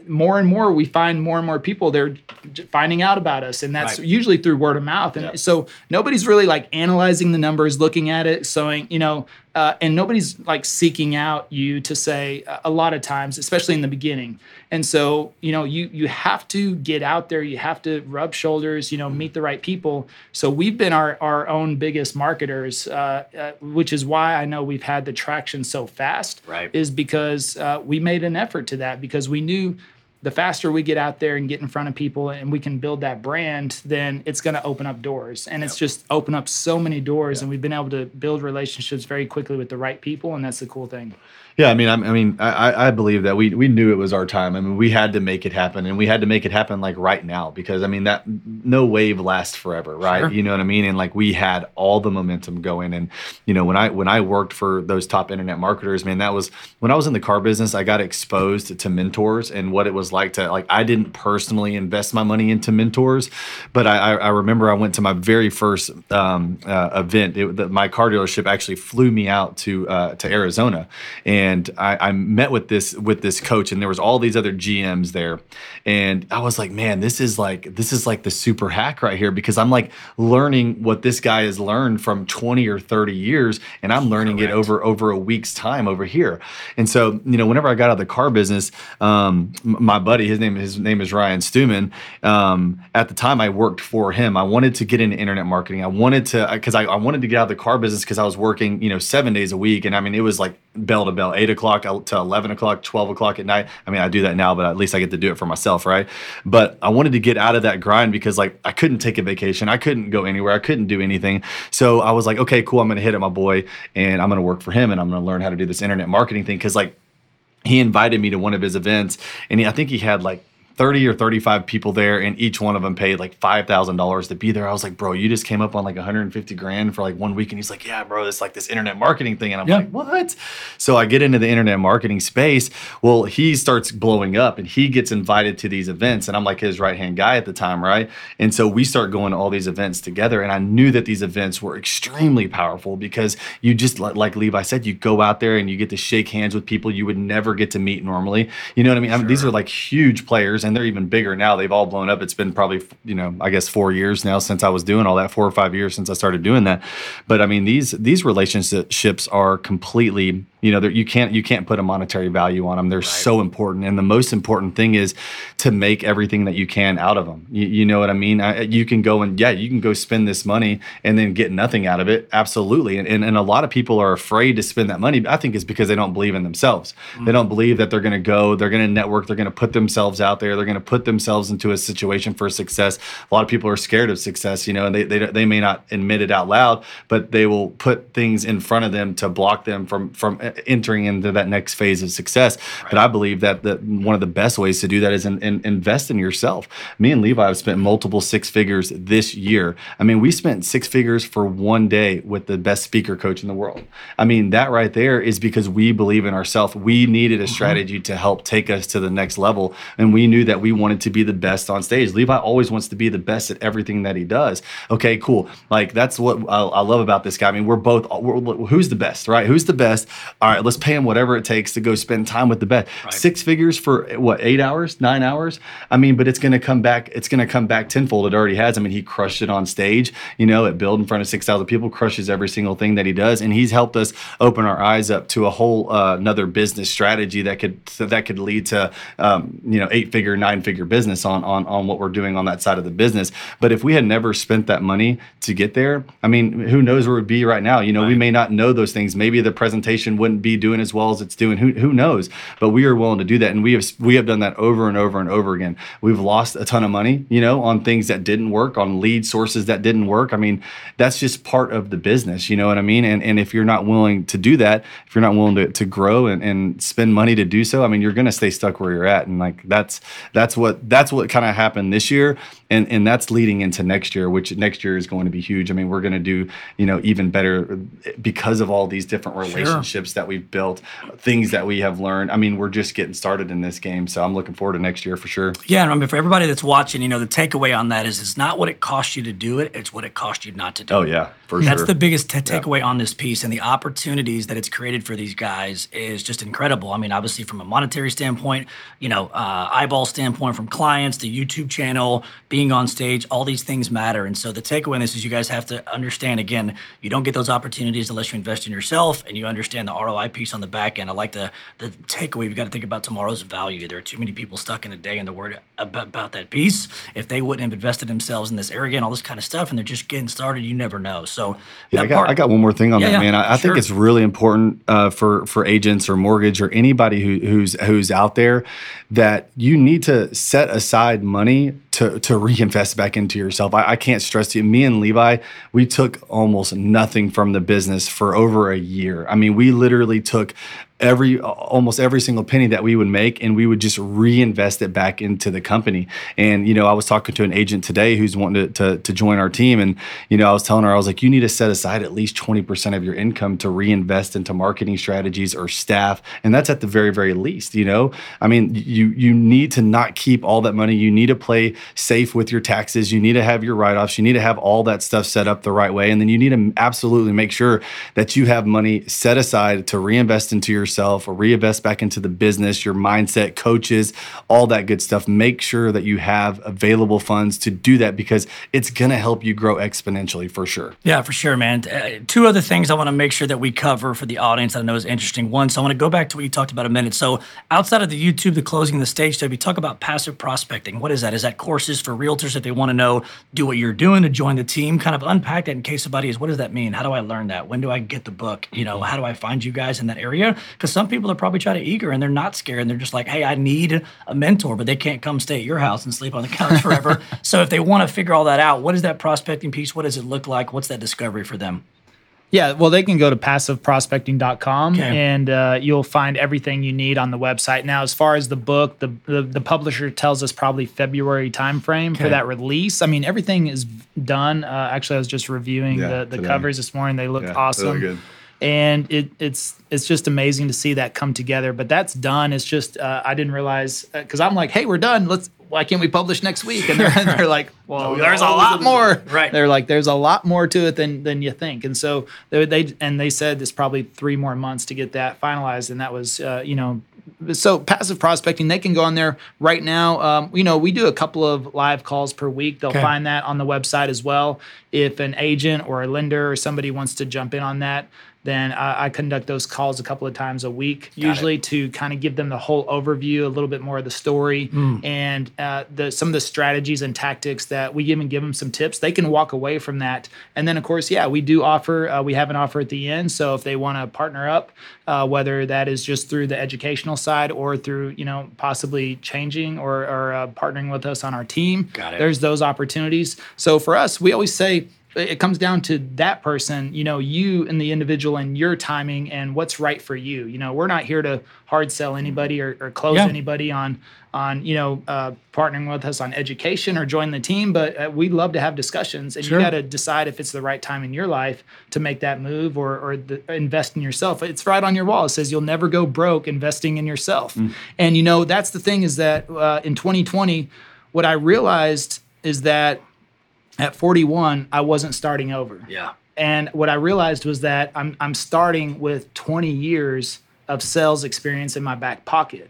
more and more we find more and more people they're finding out about us, and that's Right. usually through word of mouth. And so nobody's really like analyzing the numbers, looking at it, sewing, you know, uh, and nobody's like seeking out you to say uh, a lot of times, especially in the beginning. And so, you know, you you have to get out there, you have to rub shoulders, you know, meet the right people. So we've been our our own biggest marketers, uh, uh, which is why I know we've had the traction so fast. Right. Is because uh, we made an effort to that because we knew the faster we get out there and get in front of people and we can build that brand, then it's going to open up doors. And it's just open up so many doors. And we've been able to build relationships very quickly with the right people. And that's the cool thing. Yeah, I mean, I'm- I, mean, I, I- I believe that we we knew it was our time. I mean, we had to make it happen, and we had to make it happen like right now because I mean that no wave lasts forever, right? Sure. You know what I mean? And like we had all the momentum going, and you know when I when I worked for those top internet marketers, man, that was when I was in the car business. I got exposed to mentors and what it was like to like. I didn't personally invest my money into mentors, but I I, I remember I went to my very first um, uh, event. It, the, my car dealership actually flew me out to uh, to Arizona, and I, I met with this with this coach, and there was all these other GMs there, and I was like, man, this is like this is like the super hack right here because I'm like learning what this guy has learned from 20 or 30 years, and I'm learning it over over a week's time over here. And so, you know, whenever I got out of the car business, um, my buddy, his name his name is Ryan Stewman. Um, at the time, I worked for him. I wanted to get into internet marketing. I wanted to because I, I wanted to get out of the car business because I was working, you know, seven days a week, and I mean, it was like bell to bell, eight o'clock to 11 o'clock, 12 o'clock at night. I mean, I do that now, but at least I get to do it for myself, right? But I wanted to get out of that grind because like I couldn't take a vacation. I couldn't go anywhere. I couldn't do anything. So I was like, okay, cool. I'm going to hit up my boy and I'm going to work for him and I'm going to learn how to do this internet marketing thing. Cause like he invited me to one of his events and he, I think he had like 30 or 35 people there and each one of them paid like $5,000 to be there. I was like, bro, you just came up on like 150 grand for like one week. And he's like, yeah, bro, it's like this internet marketing thing. And I'm Yeah. like, what? So I get into the internet marketing space. Well, he starts blowing up and he gets invited to these events. And I'm like his right hand guy at the time, right? And so we start going to all these events together. And I knew that these events were extremely powerful because you just, like, Levi said, you go out there and you get to shake hands with people you would never get to meet normally. You know what I mean? I mean these are like huge players and they're even bigger now. They've all blown up. It's been probably, you know, I guess four years now since I was doing all that, four or five years since I started doing that. But I mean, these these relationships are completely, you know, you can't you can't put a monetary value on them. They're so important, and the most important thing is to make everything that you can out of them. You, you know what I mean? I, you can go and yeah, you can go spend this money and then get nothing out of it. Absolutely, and and, and a lot of people are afraid to spend that money. I think it's because they don't believe in themselves. They mm. don't believe that they're going to go, they're going to network, they're going to put themselves out there, They're going to put themselves into a situation for success. A lot of people are scared of success, you know, and they, they, they may not admit it out loud, but they will put things in front of them to block them from, from entering into that next phase of success. Right. But I believe that the, one of the best ways to do that is in, in, invest in yourself. Me and Levi have spent multiple six figures this year. I mean, we spent six figures for one day with the best speaker coach in the world. I mean, that right there is because we believe in ourselves. We needed a mm-hmm. strategy to help take us to the next level. And we knew that we wanted to be the best on stage. Levi always wants to be the best at everything that he does. Okay, cool. Like, that's what I, I love about this guy. I mean, we're both, we're, who's the best, right? Who's the best? All right, let's pay him whatever it takes to go spend time with the best. Right. Six figures for what, eight hours, nine hours? I mean, but it's going to come back, it's going to come back tenfold. It already has. I mean, he crushed it on stage, you know, at Build in front of 6,000 people, crushes every single thing that he does. And he's helped us open our eyes up to a whole uh, another business strategy that could that could lead to um, you know eight figure, nine figure business on on on what we're doing on that side of the business. But if we had never spent that money to get there, I mean, who knows where we'd be right now? You know, right. we may not know those things. Maybe the presentation wouldn't be doing as well as it's doing. Who who knows? But we are willing to do that, and we have we have done that over and over and over again. We've lost a ton of money, you know, on things that didn't work, on lead sources that didn't work. I mean, that's just part of the business. You know what I mean? And and if you're not willing to do that, if you're not willing to, to grow and, and spend money to do so, I mean, you're going to stay stuck where you're at. And like that's that's what that's what kind of happened this year, and and that's leading into next year, which next year is going to be huge. I mean, we're going to do you know even better because of all these different relationships sure. that we've built, things that we have learned. I mean, we're just getting started in this game, so I'm looking forward to next year for sure. Yeah, and I mean, for everybody that's watching, you know, the takeaway on that is it's not what it cost you to do it; it's what it cost you not to do. Oh it. yeah, for that's sure. That's the biggest t- takeaway yeah. on this piece, and the opportunities that it's created for these guys is just incredible. I mean, obviously from a monetary standpoint, you know, uh, eyeball standpoint, from clients, the YouTube channel, being on stage, all these things matter. And so the takeaway in this is you guys have to understand again, you don't get those opportunities unless you invest in yourself and you understand the ROI piece on the back end. I like the the takeaway. You've got to think about tomorrow's value. There are too many people stuck in a day in the word about, about that piece. If they wouldn't have invested themselves in this area and all this kind of stuff, and they're just getting started, you never know. So yeah, I got, part, I got one more thing on yeah, that, yeah, man. I, I sure. think it's really important uh, for for agents or mortgage or anybody who, who's who's out there that you need to set aside money to, to reinvest back into yourself. I, I can't stress to you, me and Levi, we took almost nothing from the business for over a year. I mean, we literally took every almost every single penny that we would make and we would just reinvest it back into the company. And you know i was talking to an agent today who's wanting to, to, to, join our team and you know i was telling her i was like you need to set aside at least 20% of your income to reinvest into marketing strategies or staff and that's at the very very least you know? I mean you you need to not keep all that money. You need to play safe with your taxes. You need to have your write-offs. You need to have all that stuff set up the right way and then you need to absolutely make sure that you have money set aside to reinvest into your yourself or reinvest back into the business, your mindset, coaches, all that good stuff. Make sure that you have available funds to do that because it's going to help you grow exponentially for sure. Yeah, for sure, man. Uh, two other things I want to make sure that we cover for the audience that I know is interesting. One, so I want to go back to what you talked about a minute. So outside of the YouTube, the closing, the stage stuff, you talk about passive prospecting. What is that? Is that courses for realtors if they want to know, do what you're doing to join the team? Kind of unpack that in case somebody is, what does that mean? How do I learn that? When do I get the book? You know, how do I find you guys in that area? Because some people are probably trying to eager and they're not scared and they're just like, hey, I need a mentor, but they can't come stay at your house and sleep on the couch forever. so if they want to figure all that out, what is that prospecting piece? What does it look like? What's that discovery for them? Yeah, well, they can go to passiveprospecting.com okay. and uh, you'll find everything you need on the website. Now, as far as the book, the the, the publisher tells us probably February timeframe okay. for that release. I mean, everything is done. Uh, actually, I was just reviewing yeah, the, the covers this morning. They look yeah, awesome and it, it's it's just amazing to see that come together. But that's done. It's just uh, I didn't realize because uh, I'm like, hey, we're done. Let's why can't we publish next week? And they're, they're like, well, there's a lot more. Right. They're like, there's a lot more to it than than you think. And so they, they and they said it's probably three more months to get that finalized. And that was uh, you know so passive prospecting they can go on there right now um, you know we do a couple of live calls per week they'll okay. find that on the website as well if an agent or a lender or somebody wants to jump in on that then I, I conduct those calls a couple of times a week, Got usually to kind of give them the whole overview, a little bit more of the story, and uh, the some of the strategies and tactics that we even give them some tips. They can walk away from that, and then of course, yeah, we do offer. Uh, we have an offer at the end, so if they want to partner up, uh, whether that is just through the educational side or through you know possibly changing or, or uh, partnering with us on our team, it. there's those opportunities. So for us, we always say it comes down to that person, you know, you and the individual and your timing and what's right for you. You know, we're not here to hard sell anybody or, or close Yeah. anybody on on you know uh, partnering with us on education or join the team. But uh, we love to have discussions, and Sure. you got to decide if it's the right time in your life to make that move or or the, invest in yourself. It's right on your wall. It says you'll never go broke investing in yourself. And you know that's the thing is that uh, in 2020, what I realized is that at 41, I wasn't starting over. Yeah. And what I realized was that I'm, I'm starting with 20 years of sales experience in my back pocket.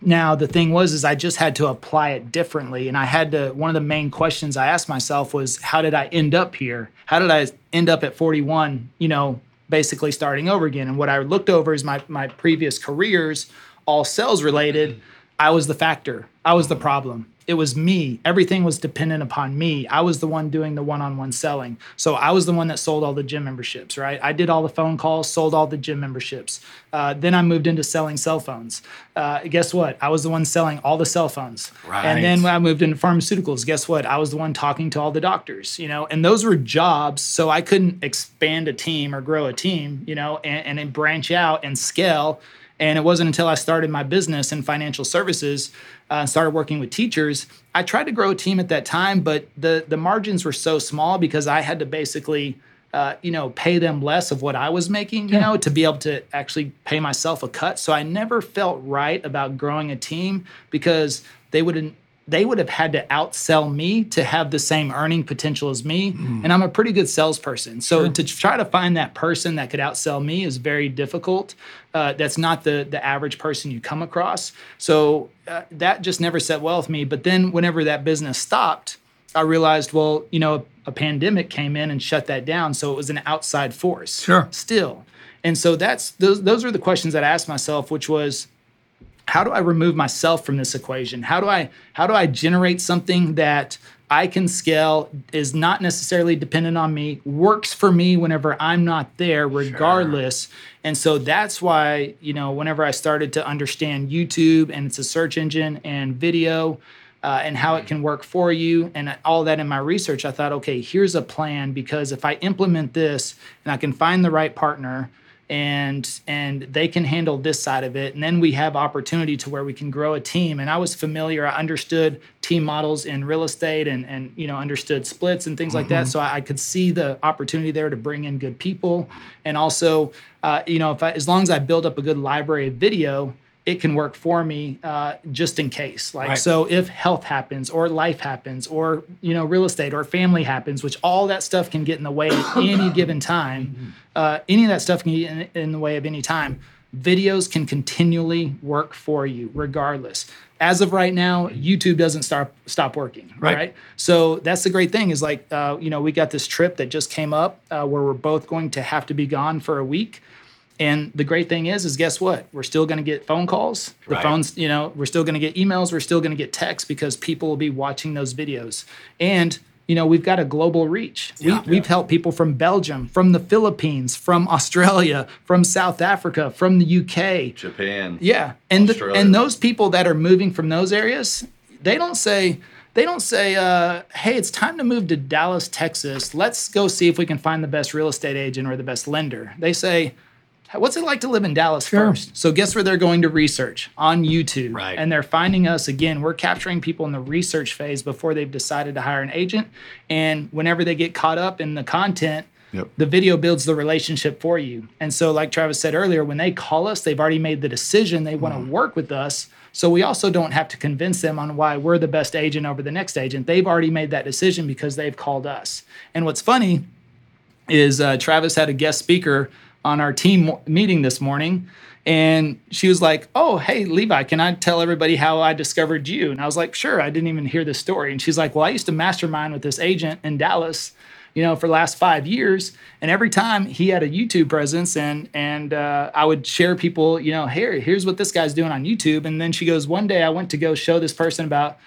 Now the thing was is I just had to apply it differently and I had to one of the main questions I asked myself was how did I end up here? How did I end up at 41, you know, basically starting over again? And what I looked over is my my previous careers all sales related. Mm-hmm. I was the factor. I was the problem. It was me. Everything was dependent upon me. I was the one doing the one-on-one selling. So I was the one that sold all the gym memberships, right? I did all the phone calls, sold all the gym memberships. Uh, then I moved into selling cell phones. Uh, guess what? I was the one selling all the cell phones. Right. And then when I moved into pharmaceuticals, guess what? I was the one talking to all the doctors, you know, and those were jobs. So I couldn't expand a team or grow a team, you know, and, and then branch out and scale. And it wasn't until I started my business in financial services uh, and started working with teachers. I tried to grow a team at that time, but the the margins were so small because I had to basically, uh, you know, pay them less of what I was making, you know, to be able to actually pay myself a cut. So I never felt right about growing a team because they wouldn't they would have had to outsell me to have the same earning potential as me. And I'm a pretty good salesperson. So to try to find that person that could outsell me is very difficult. Uh, that's not the, the average person you come across. So uh, that just never set well with me. But then whenever that business stopped, I realized, well, you know, a pandemic came in and shut that down. So it was an outside force. Sure. Still. And so that's those those are the questions that I asked myself, which was, how do I remove myself from this equation? How do I how do I generate something that I can scale is not necessarily dependent on me, works for me whenever I'm not there, regardless. And so that's why, you know, whenever I started to understand YouTube and it's a search engine and video uh, and how it can work for you and all that in my research, I thought, okay, here's a plan because if I implement this and I can find the right partner, and and they can handle this side of it. And then we have opportunity to where we can grow a team. And i was familiar i understood team models in real estate and and you know understood splits and things like that. So I, I could see the opportunity there to bring in good people. And also uh, you know if I, as long as i build up a good library of video it can work for me uh, just in case. Like Right. so if health happens or life happens or you know real estate or family happens which all that stuff can get in the way at any given time uh, any of that stuff can get in, in the way of any time videos can continually work for you regardless. As of right now youtube doesn't stop stop working Right. right, so that's the great thing is like uh, you know we got this trip that just came up uh, where we're both going to have to be gone for a week and the great thing is, is guess what? We're still going to get phone calls. The Right. phones, you know, we're still going to get emails. We're still going to get texts because people will be watching those videos. And you know, we've got a global reach. Yeah. we, we've helped people from Belgium, from the Philippines, from Australia, from South Africa, from the UK. Japan. Yeah, and the, and those people that are moving from those areas, they don't say they don't say, uh, "Hey, it's time to move to Dallas, Texas. Let's go see if we can find the best real estate agent or the best lender." They say, "What's it like to live in Dallas Sure. first? So guess where they're going to research on YouTube, Right. and they're finding us again. We're capturing people in the research phase before they've decided to hire an agent, and whenever they get caught up in the content Yep. the video builds the relationship for you. And so, like Travis said earlier, when they call us, they've already made the decision they want to work with us. So we also don't have to convince them on why we're the best agent over the next agent. They've already made that decision because they've called us. And what's funny is uh, Travis had a guest speaker on our team meeting this morning. And she was like, Oh, hey, Levi, can I tell everybody how I discovered you? And I was like, Sure. I didn't even hear the story. And she's like, Well, I used to mastermind with this agent in Dallas you know, for the last five years. And every time he had a YouTube presence, and and uh, I would share people, you know, here, here's what this guy's doing on YouTube. And then she goes, one day I went to go show this person about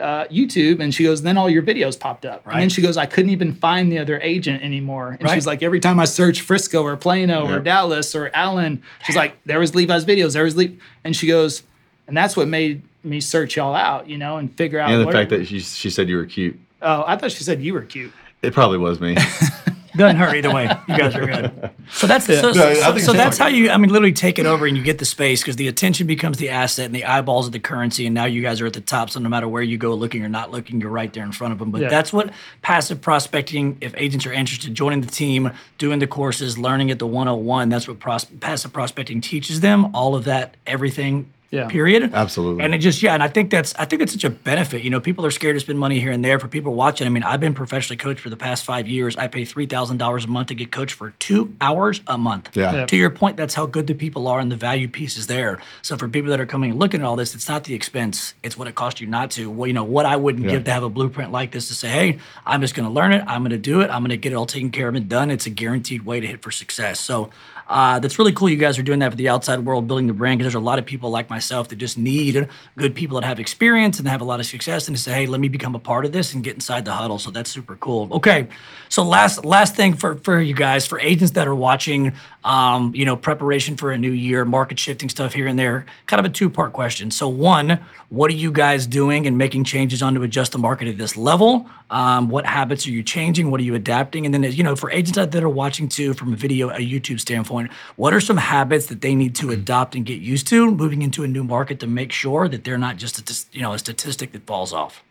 uh, YouTube, and she goes, then all your videos popped up, Right. and then she goes, I couldn't even find the other agent anymore, and Right. she's like, every time I search Frisco or Plano or Dallas or Allen, she's like, there was Levi's videos, there was Le-, and she goes, and that's what made me search y'all out, you know, and figure out. And the fact that she, she said you were cute. oh, I thought she said you were cute. It probably was me. Doesn't hurt either way. You guys are good. So that's so, so, I so, so that's how you I mean literally take it over and you get the space because the attention becomes the asset and the eyeballs are the currency and now you guys are at the top so no matter where you go looking or not looking you're right there in front of them but Yeah. that's what passive prospecting if agents are interested joining the team doing the courses learning at the 101 that's what pros- passive prospecting teaches them all of that everything Yeah. period. Absolutely. and it just yeah and i think that's i think it's such a benefit. You know people are scared to spend money here and there. For people watching i mean i've been professionally coached for the past five years. I pay $3000 a month to get coached for two hours a month. Yeah. Yeah. to your point that's how good the people are and the value piece is there. So for people that are coming and looking at all this it's not the expense. It's what it costs you not to. Well you know what i wouldn't Yeah. give to have a blueprint like this to say hey i'm just going to learn it. I'm going to do it. I'm going to get it all taken care of and done. It's a guaranteed way to hit for success. So uh, that's really cool you guys are doing that for the outside world building the brand because there's a lot of people like myself that just need good people that have experience and have a lot of success and to say hey let me become a part of this and get inside the huddle. So that's super cool. Okay so last last thing for for you guys for agents that are watching um, you know preparation for a new year market shifting stuff here and there. Kind of a two part question. So one what are you guys doing and making changes on to adjust the market at this level? Um, what habits are you changing? What are you adapting? And then you know for agents that that are watching too from a video a youtube standpoint what are some habits that they need to adopt and get used to moving into a new market to make sure that they're not just a, you know a statistic that falls off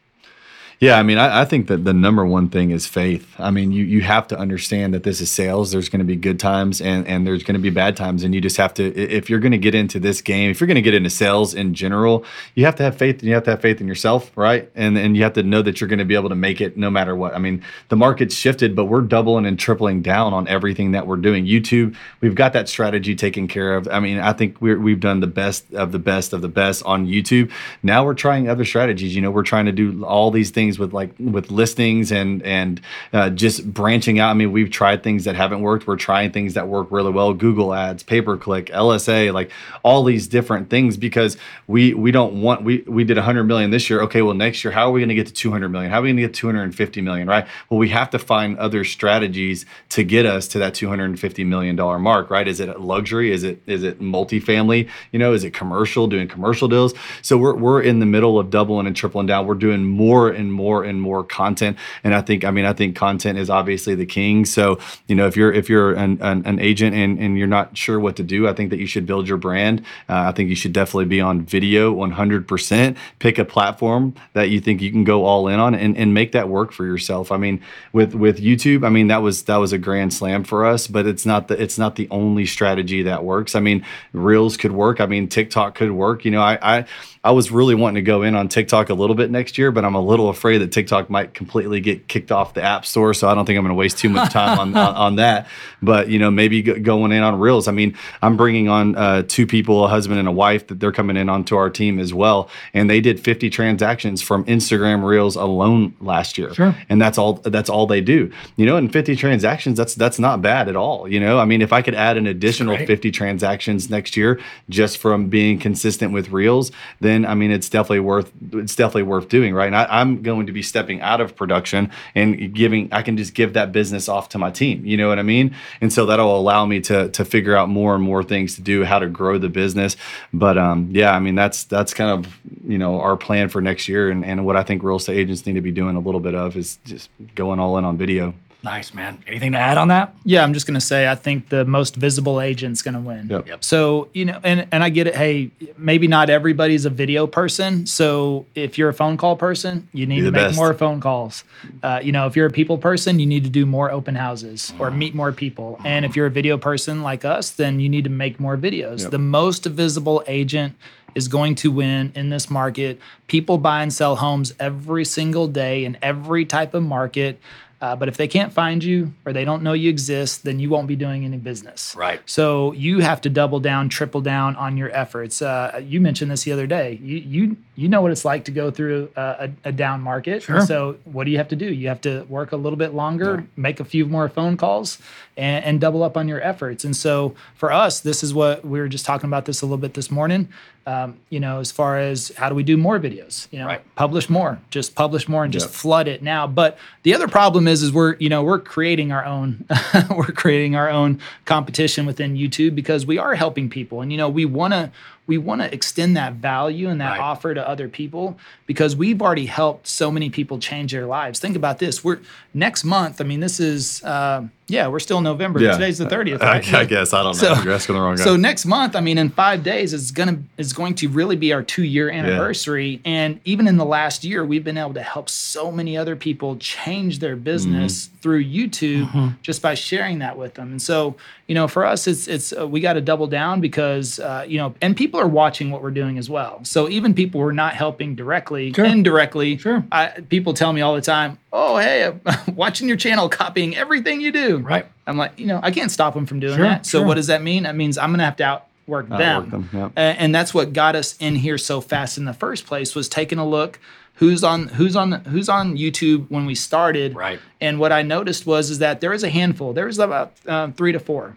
Yeah, I mean, I, I think that the number one thing is faith. I mean, you you have to understand that this is sales. There's going to be good times and and there's going to be bad times, and you just have to. If you're going to get into this game, if you're going to get into sales in general, you have to have faith, and you have to have faith in yourself, right? And and you have to know that you're going to be able to make it no matter what. I mean, the market's shifted, but we're doubling and tripling down on everything that we're doing. YouTube, we've got that strategy taken care of. I mean, I think we're, we've done the best of the best of the best on YouTube. Now we're trying other strategies. You know, we're trying to do all these things with like with listings and and uh, just branching out. I mean, we've tried things that haven't worked. We're trying things that work really well. Google Ads, pay per click, LSA, like all these different things because we we don't want we we did 100 million this year. Okay, well next year how are we going to get to 200 million? How are we going to get 250 million? Right? Well, we have to find other strategies to get us to that 250 million dollar mark. Right? Is it luxury? Is it is it multifamily? You know, is it commercial? Doing commercial deals? So we're we're in the middle of doubling and tripling down. We're doing more and more and more content. And I think I mean I think content is obviously the king. So you know if you're if you're an, an, an agent and, and you're not sure what to do, I think that you should build your brand. Uh, I think you should definitely be on video 100%. Pick a platform that you think you can go all in on and, and make that work for yourself. I mean with with YouTube, I mean that was that was a grand slam for us, but it's not the it's not the only strategy that works. I mean Reels could work. I mean TikTok could work. You know I I I was really wanting to go in on TikTok a little bit next year, but I'm a little afraid that TikTok might completely get kicked off the App Store. So I don't think I'm going to waste too much time on, on on that. But you know, maybe go, going in on Reels. I mean, I'm bringing on uh, two people, a husband and a wife, that they're coming in onto our team as well, and they did 50 transactions from Instagram Reels alone last year. Sure. And that's all. That's all they do. You know, and 50 transactions. That's that's not bad at all. You know, I mean, if I could add an additional 50 transactions next year just from being consistent with Reels, then I mean, it's definitely worth it's definitely worth doing, right? And I, I'm going to be stepping out of production and giving. I can just give that business off to my team. You know what I mean? And so that'll allow me to to figure out more and more things to do, how to grow the business. But um, yeah, I mean, that's that's kind of you know our plan for next year, and and what I think real estate agents need to be doing a little bit of is just going all in on video. Nice man anything to add on that Yeah, I'm just gonna say I think the most visible agent's gonna win. Yep. Yep. So you know, and and I get it. Hey, maybe not everybody's a video person. So if you're a phone call person, you need Be to make best. more phone calls. Uh, you know, if you're a people person, you need to do more open houses or meet more people. And if you're a video person like us, then you need to make more videos. Yep. The most visible agent is going to win in this market. People buy and sell homes every single day in every type of market. Uh, but if they can't find you or they don't know you exist, then you won't be doing any business. Right. So you have to double down, triple down on your efforts. Uh, you mentioned this the other day. You you you know what it's like to go through a, a, down market. Sure. So what do you have to do? You have to work a little bit longer, make a few more phone calls, and, and double up on your efforts. And so for us, this is what we were just talking about this a little bit this morning. Um, you know, as far as how do we do more videos? You know, Right. publish more, just publish more and just Yep. flood it now. But the other problem is, is we're you know we're creating our own we're creating our own competition within YouTube because we are helping people, and you know we want to we want to extend that value and that Right. offer to other people because we've already helped so many people change their lives. Think about this: we're next month. I mean, this is uh, yeah, we're still November. Yeah. Today's the thirtieth. I, Right? I guess I don't know. So- You're asking the wrong guy. So next month, I mean, in five days, it's gonna is going to really be our two year anniversary. And even in the last year, we've been able to help so many other people change their business through YouTube just by sharing that with them. And so, you know, for us, it's it's uh, we got to double down because uh, you know, and people are watching what we're doing as well. So even people who are not helping directly, indirectly, Sure. I, people tell me all the time, "Oh, hey, I'm watching your channel, copying everything you do." Right. I'm like, you know, I can't stop them from doing Sure, that. So sure. what does that mean? That means I'm going to have to outwork them. Outwork them, yep. A- and that's what got us in here so fast in the first place was taking a look who's on who's on who's on YouTube when we started. Right. And what I noticed was is that there is a handful. There was about um, three to four,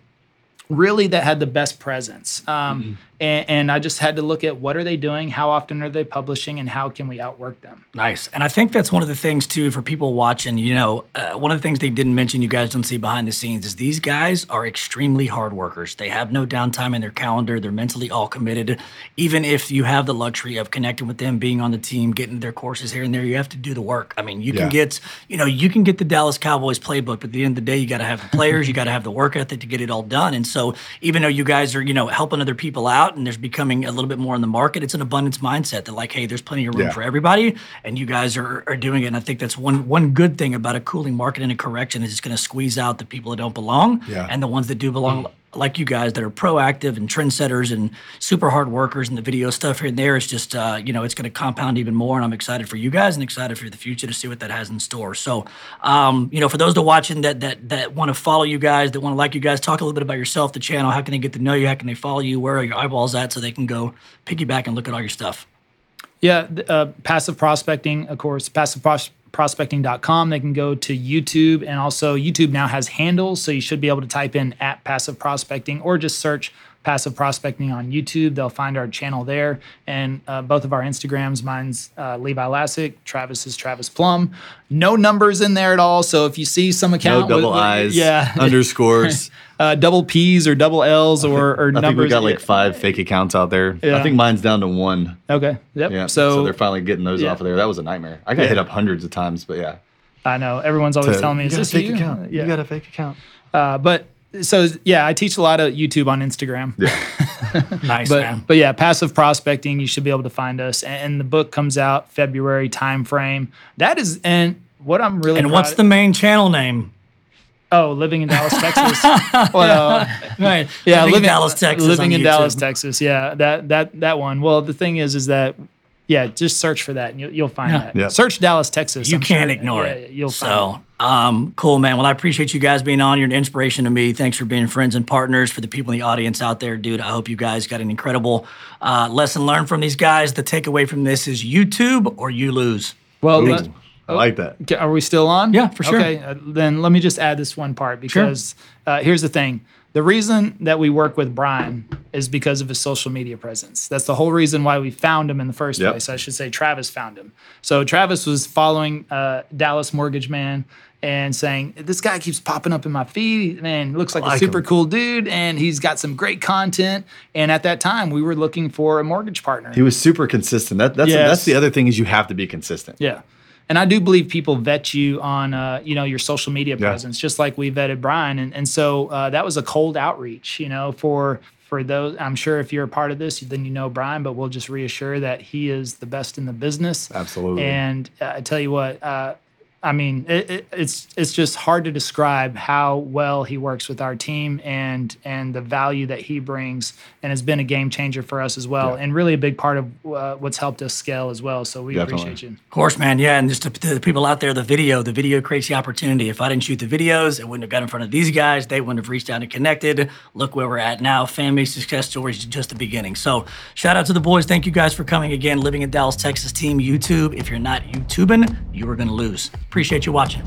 really that had the best presence. Um, Mm-hmm. And, and I just had to look at what are they doing, how often are they publishing, and how can we outwork them. Nice. And I think that's one of the things, too, for people watching. You know, uh, one of the things they didn't mention, you guys don't see behind the scenes, is these guys are extremely hard workers. They have no downtime in their calendar. They're mentally all committed. Even if you have the luxury of connecting with them, being on the team, getting their courses here and there, you have to do the work. I mean, you can get, you know, you can get the Dallas Cowboys playbook, but at the end of the day, you got to have the players, you got to have the work ethic to get it all done. And so, even though you guys are, you know, helping other people out and there's becoming a little bit more in the market, it's an abundance mindset that, like, hey, there's plenty of room Yeah. for everybody, and you guys are, are doing it. And I think that's one one good thing about a cooling market and a correction is it's going to squeeze out the people that don't belong, Yeah. and the ones that do belong. Mm. Like you guys that are proactive and trendsetters and super hard workers and the video stuff here and there is just uh, you know it's going to compound even more and I'm excited for you guys and excited for the future to see what that has in store. So um, you know for those that are watching that that that want to follow you guys that want to like you guys talk a little bit about yourself the channel how can they get to know you how can they follow you where are your eyeballs at so they can go piggyback and look at all your stuff. Yeah, uh, passive prospecting, of course, passiveprospecting.com. They can go to YouTube, and also YouTube now has handles, so you should be able to type in at passive prospecting or just search passive prospecting on YouTube. They'll find our channel there, and uh, both of our Instagrams. Mine's uh, Levi Lascsak, Travis is Travis Plumb. No numbers in there at all. So if you see some account, no double with- I's, yeah, underscores. uh, double P's or double L's or, or I numbers. think we got like five fake accounts out there. Yeah. I think mine's down to one. Okay. Yep. Yeah. So, So, they're finally getting those yeah. off of there. That was a nightmare. I got Yeah. hit up hundreds of times, but yeah. I know everyone's always telling me, "Is you got a this fake you?" account. Yeah. You got a fake account. Uh, but so yeah, I teach a lot of YouTube on Instagram. Nice But man. but yeah, passive prospecting, you should be able to find us. And, and the book comes out February timeframe. That is and what I'm really And proud- what's the main channel name? oh living in Dallas, Texas. well, uh, Right. yeah, living, in Dallas, Texas. Living on in Dallas, Texas. Yeah, that that that one. Well, the thing is, is that yeah, just search for that and you'll, you'll find Yeah. that. Yeah. Search Dallas, Texas. You I'm can't sure- ignore yeah, it. You'll find it. so, um, cool, man. Well, I appreciate you guys being on. You're an inspiration to me. Thanks for being friends and partners. For the people in the audience out there, dude, I hope you guys got an incredible uh, lesson learned from these guys. The takeaway from this is YouTube or you lose. Well, Ooh, let- I like that. Are we still on? Yeah, for sure. Okay, uh, then let me just add this one part because uh, here's the thing. The reason that we work with Brian is because of his social media presence. That's the whole reason why we found him in the first Yep. place. I should say Travis found him. So Travis was following uh, Dallas Mortgage Man and saying, This guy keeps popping up in my feed. Man, looks like, a super him." cool dude, and he's got some great content. And at that time, we were looking for a mortgage partner. He was super consistent. That, that's Yes. that's the other thing is you have to be consistent. Yeah. And I do believe people vet you on, uh, you know, your social media Yeah. presence, just like we vetted Brian. And, and so uh, that was a cold outreach, you know, for for those. I'm sure if you're a part of this, then you know Brian, but we'll just reassure that he is the best in the business. Absolutely. And uh, I tell you what, uh, I mean, it, it, it's it's just hard to describe how well he works with our team and and the value that he brings, and has been a game changer for us as well, yeah. and really a big part of uh, what's helped us scale as well. So we Definitely. appreciate you. Of course, man. Yeah, and just to, to, the people out there, the video, the video creates the opportunity. If I didn't shoot the videos, it wouldn't have got in front of these guys. They wouldn't have reached out and connected. Look where we're at now. Family success stories, just the beginning. So shout out to the boys. Thank you guys for coming again. Living in Dallas, Texas team YouTube. If you're not YouTubing, you are going to lose. Appreciate you watching.